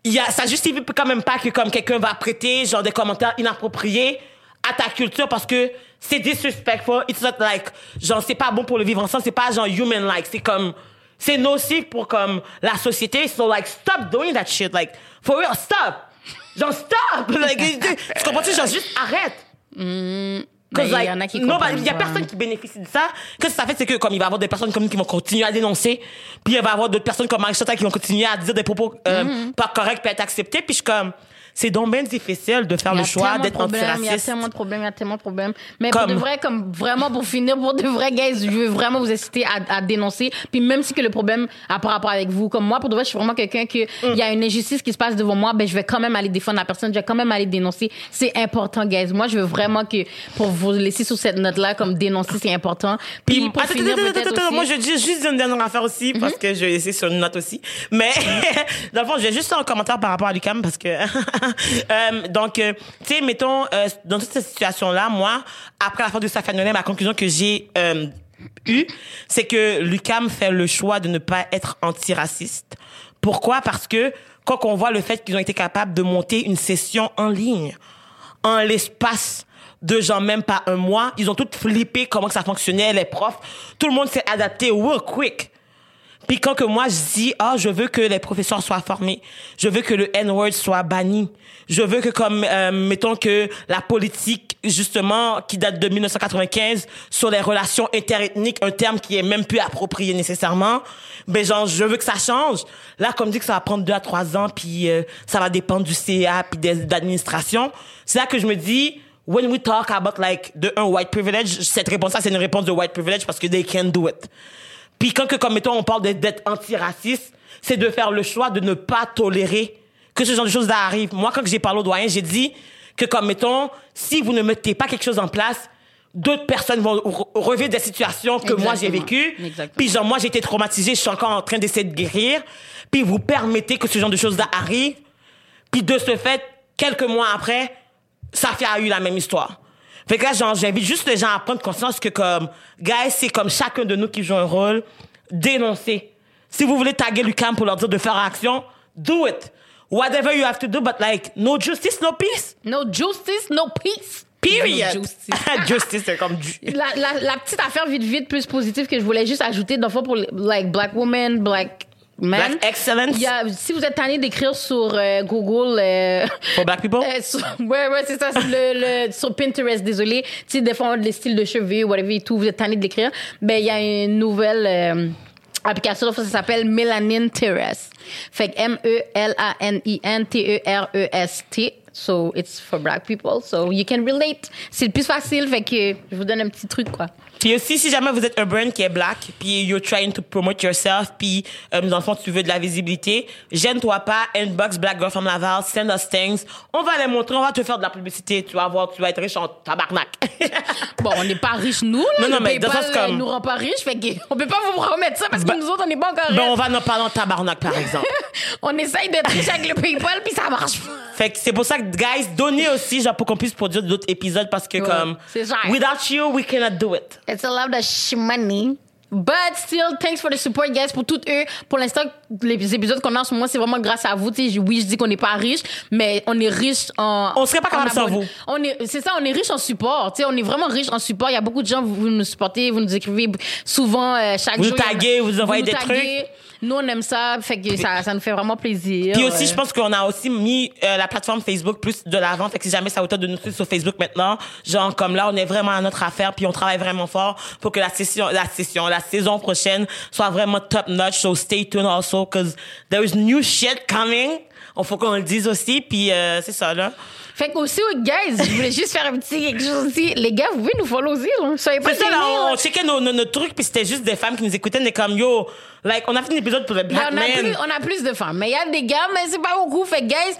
y a, ça justifie quand même pas que comme quelqu'un va prêter genre des commentaires inappropriés à ta culture parce que c'est disrespectful. It's not like genre c'est pas bon pour le vivre ensemble. C'est pas genre human like. C'est comme c'est nocif pour comme la société. So like stop doing that shit. Like for real stop. Genre stop. [LAUGHS] like, tu comprends-tu? Genre juste arrête. Ben, Il y en a qui il y a personne qui bénéficie de ça. Qu'est-ce que ça fait, c'est que comme il va y avoir des personnes comme nous qui vont continuer à dénoncer, puis il va y avoir d'autres personnes comme Marie qui vont continuer à dire des propos euh, Mm-hmm. pas corrects puis être acceptés. Puis je suis comme, c'est donc bien difficile de faire le choix d'être problèmes, Il y a antiraciste. tellement de problèmes, il y a tellement de problèmes. Mais Comme- pour de vrai, comme vraiment pour finir, pour de vrai, guys, je veux vraiment vous inciter à, à dénoncer. Puis même si que le problème a pas rapport avec vous, comme moi, pour de vrai, je suis vraiment quelqu'un que il y a une injustice qui se passe devant moi, ben je vais quand même aller défendre la personne, je vais quand même aller dénoncer. C'est important, guys. Moi, je veux vraiment que pour vous laisser sur cette note-là, comme dénoncer, c'est important. Puis Puis, pour attends, finir, attends, attends, aussi- moi je dis juste une dernière affaire aussi Mm-hmm. parce que je vais essayer sur une note aussi. Mais [LAUGHS] dans le fond, je vais juste un commentaire par rapport à Lucam parce que [LAUGHS] [LAUGHS] euh, donc euh, tu sais mettons euh, dans toute cette situation là, moi après la fin de sa famille, ma conclusion que j'ai eue, c'est que Lucam fait le choix de ne pas être antiraciste. Pourquoi? Parce que quand on voit le fait qu'ils ont été capables de monter une session en ligne en l'espace de genre même pas un mois. Ils ont tout flippé comment que ça fonctionnait, les profs. Tout le monde s'est adapté real quick. Puis quand que moi je dis ah je veux que les professeurs soient formés, je veux que le N-word soit banni, je veux que comme euh, mettons que la politique justement qui date de 1995 sur les relations interethniques, un terme qui est même plus approprié nécessairement, ben genre je veux que ça change. Là comme dit que ça va prendre deux à trois ans puis euh, ça va dépendre du CA puis des de l'administration, c'est là que je me dis when we talk about like de un white privilege, cette réponse là c'est une réponse de white privilege parce que they can do it. Puis quand que, comme mettons, on parle d'être- antiraciste, c'est de faire le choix de ne pas tolérer que ce genre de choses-là arrive. Moi, quand j'ai parlé au doyen, j'ai dit que, comme mettons, si vous ne mettez pas quelque chose en place, d'autres personnes vont re- revivre des situations que moi j'ai vécues. Puis genre, moi, j'ai été traumatisée, je suis encore en train d'essayer de guérir. Puis vous permettez que ce genre de choses-là arrive. Puis de ce fait, quelques mois après, Safia a eu la même histoire. Fait que là, genre, j'invite juste les gens à prendre conscience que comme, guys, c'est comme chacun de nous qui joue un rôle, dénoncer. Si vous voulez taguer Lucam pour leur dire de faire action, do it. Whatever you have to do, but like, no justice, no peace. No justice, no peace. Period. No justice. [LAUGHS] justice, c'est comme du... la, la, la petite affaire vite vite plus positive que je voulais juste ajouter dans le fond pour like black women black men Black excellence. y a, si vous êtes tanné d'écrire sur euh, Google euh, for black people? [LAUGHS] euh, sur- ouais ouais c'est ça le, le sur Pinterest désolé. Tu sais des fois on a des styles de cheveux whatever et tout vous êtes tanné d'écrire. Ben il y a une nouvelle euh, application ça s'appelle Melanin Terrace. Fait que M E E R S T. So it's for black people so you can relate. C'est le plus facile fait que je vous donne un petit truc quoi Puis aussi, si jamais vous êtes un brand qui est black, puis you're trying to promote yourself, puis euh, dans le fond, tu veux de la visibilité, gêne-toi pas, inbox Black Girl from Laval, send us things. On va les montrer, on va te faire de la publicité. Tu vas voir, tu vas être riche en tabarnak. [LAUGHS] Bon, on n'est pas riches, nous. Là. Non, non, mais PayPal comme- nous rend pas riches. Fait on peut pas vous promettre ça parce que Ben- nous autres, on n'est pas encore ben, on riches. va en parler en tabarnak, par exemple. [LAUGHS] On essaye d'être riches avec le PayPal, puis ça marche pas. Fait que c'est pour ça que, guys, donnez aussi, genre, pour qu'on puisse produire d'autres épisodes parce que, Ouais, comme, without you, we cannot do it. It's a lot of sh- money. But still, thanks for the support, guys, pour toutes eux. Pour l'instant, les épisodes qu'on a en ce moment, c'est vraiment grâce à vous. Tu sais, oui, je dis qu'on n'est pas riche, mais on est riche en. On serait pas capable sans vous. On est, c'est ça, on est riche en support. Tu sais, on est vraiment riche en support. Il y a beaucoup de gens, vous, vous nous supportez, vous nous écrivez souvent, euh, chaque Vous jour. nous en a- taguez, vous envoyez nous des taguez. Nous, on aime ça. Fait que ça, ça nous fait vraiment plaisir. Puis aussi, Euh, je pense qu'on a aussi mis euh, la plateforme Facebook plus de l'avant. Fait que si jamais ça tente de nous suivre sur Facebook maintenant, genre comme là, on est vraiment à notre affaire, puis on travaille vraiment fort pour que la session, la session, la saison prochaine soit vraiment top notch. So stay tuned also, cause there is new shit coming. On faut qu'on le dise aussi, puis euh, c'est ça là. Fait que aussi, guys, je voulais juste faire un petit quelque chose aussi. Les gars, vous pouvez nous follow aussi, là. Soyez pas C'est ça, là, on checkait nos, nos, nos trucs, puis c'était juste des femmes qui nous écoutaient, est comme, yo, like, on a fait un épisode pour le Mais Black on, a plus, on a plus de femmes. Mais il y a des gars, mais c'est pas beaucoup. Fait que, guys,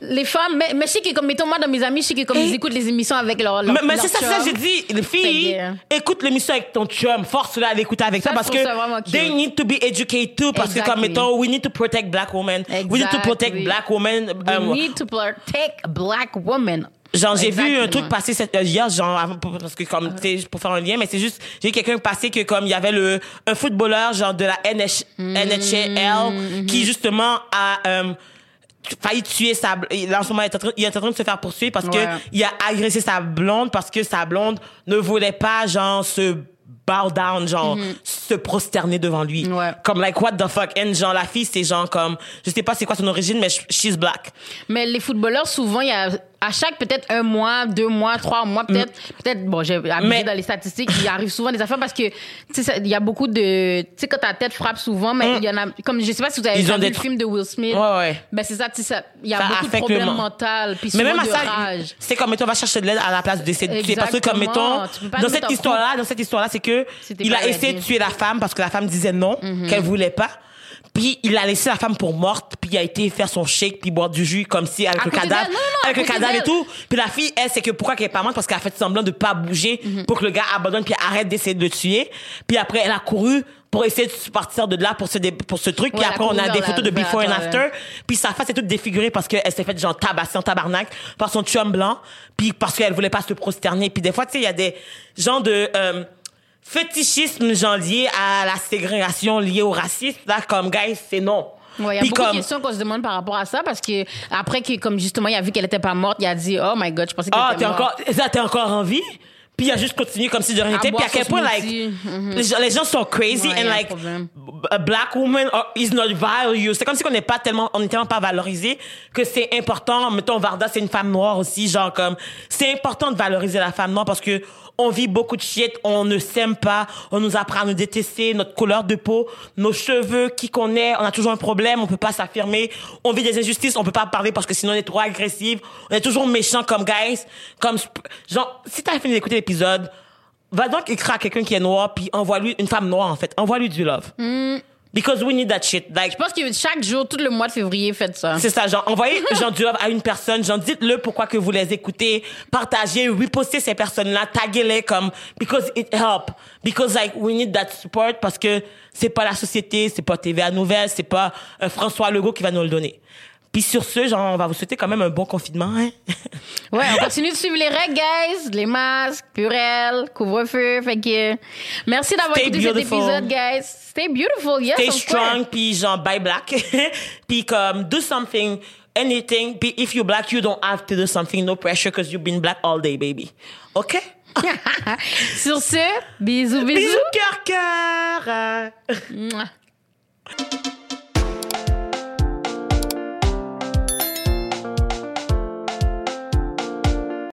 les femmes, mais, mais je sais que comme, mettons, moi, dans mes amis, je sais que comme ils écoutent les émissions avec leur, leur Mais, mais c'est ça, c'est ça, j'ai dit, les filles, que- écoute l'émission avec ton chum, force-la à l'écouter avec Ça, toi, parce que they need to be educated too, parce que comme, Exactly. mettons, we need to protect black women. We need to protect Exactly. black women. We Um, need to protect black women. Genre, j'ai vu un truc passer cette, euh, hier, genre, avant- parce que comme, tu sais, pour faire un lien, mais c'est juste, j'ai vu quelqu'un passer que comme, il y avait le, un footballeur, genre, de la NH, NHL, qui justement a, euh, failli tuer sa, là, en ce moment, il est en train, il est en train de se faire poursuivre parce Ouais. que il a agressé sa blonde parce que sa blonde ne voulait pas, genre, se bow down, genre, se prosterner devant lui. Ouais. Comme, like, what the fuck? And, genre, la fille, c'est genre comme, je sais pas c'est quoi son origine, mais sh- she's black. Mais les footballeurs, souvent, il y a à chaque peut-être un mois, deux mois, trois mois, peut-être, peut-être, bon, j'ai abusé Mm. Dans les statistiques, il arrive souvent des affaires parce que, tu sais, il y a beaucoup de, tu sais, quand ta tête frappe souvent, mais il y en a, comme, je sais pas si vous avez Mm. Ils vu le film de Will Smith. Ouais, ouais. Ben, c'est ça, tu sais, il y a Ça beaucoup de problèmes men- mentaux, puis Mais même à de ça, rage. c'est comme, mettons, on va chercher de l'aide à la place de décès de tuer. Parce que, comme, mettons, dans te cette histoire-là, dans cette histoire-là, c'est que, il a essayé de tuer la femme parce que la femme disait non, qu'elle voulait pas. Puis, il a laissé la femme pour morte, puis il a été faire son shake, puis boire du jus, comme si, avec À le cadavre. Non, non, avec le cadavre et tout. Puis la fille, elle, c'est que pourquoi qu'elle est pas morte? Parce qu'elle a fait semblant de pas bouger Mhm. pour que le gars abandonne, puis arrête d'essayer de le tuer. Puis après, elle a couru pour essayer de partir de là pour ce, pour ce truc. Ouais, puis après, on a des la- photos de before and after. Puis sa face est toute défigurée parce qu'elle s'est faite genre tabasser en tabarnak par son chum blanc. Puis parce qu'elle voulait pas se prosterner. Puis des fois, tu sais, il y a des gens de euh, fétichisme genre lié à la ségrégation, lié au racisme. Là, comme, guys, c'est non. Ouais, il y a Puis beaucoup comme, de questions qu'on se demande par rapport à ça parce que après que comme justement il a vu qu'elle était pas morte, il a dit oh my god, je pensais qu'elle ah, était t'es morte. encore, ça, t'es encore en vie? Puis il a juste continué comme si de rien n'était. Puis à quel point, like. Mhm. les, gens, les gens sont crazy Ouais, and a like, a black woman is not valued. C'est comme si on n'est pas tellement, on n'est tellement pas valorisé que c'est important. Mettons, Varda, c'est une femme noire aussi, genre comme, c'est important de valoriser la femme noire parce que on vit beaucoup de shit, on ne s'aime pas, on nous apprend à nous détester, notre couleur de peau, nos cheveux, qui qu'on est, on a toujours un problème, on peut pas s'affirmer, on vit des injustices, on peut pas parler parce que sinon on est trop agressif, on est toujours méchant comme guys, comme, genre, si t'as fini d'écouter l'épisode, va donc écrire à quelqu'un qui est noir puis envoie-lui, une femme noire en fait, envoie-lui du love. Because we need that shit. Like, Je pense que chaque jour, tout le mois de février, faites ça. c'est ça, genre, envoyez [LAUGHS] genre du love à une personne, genre, dites-le pourquoi que vous les écoutez, partagez, repostez ces personnes-là, taguez-les comme, because it help. Because, like, we need that support parce que c'est pas la société, c'est pas TVA Nouvelle, c'est pas euh, François Legault qui va nous le donner. Puis sur ce, genre, on va vous souhaiter quand même un bon confinement, hein. [LAUGHS] Ouais, on continue de suivre les règles, guys. Les masques, purelles, couvre-feu. Fait que, merci d'avoir écouté cet beautiful. épisode, guys. Stay beautiful, yes. Stay strong, puis genre, buy black. [LAUGHS] puis comme, do something, anything. Puis if you're black, you don't have to do something, no pressure, because you've been black all day, baby. OK? [LAUGHS] Sur ce, bisous, bisous. Bisous, cœur, cœur.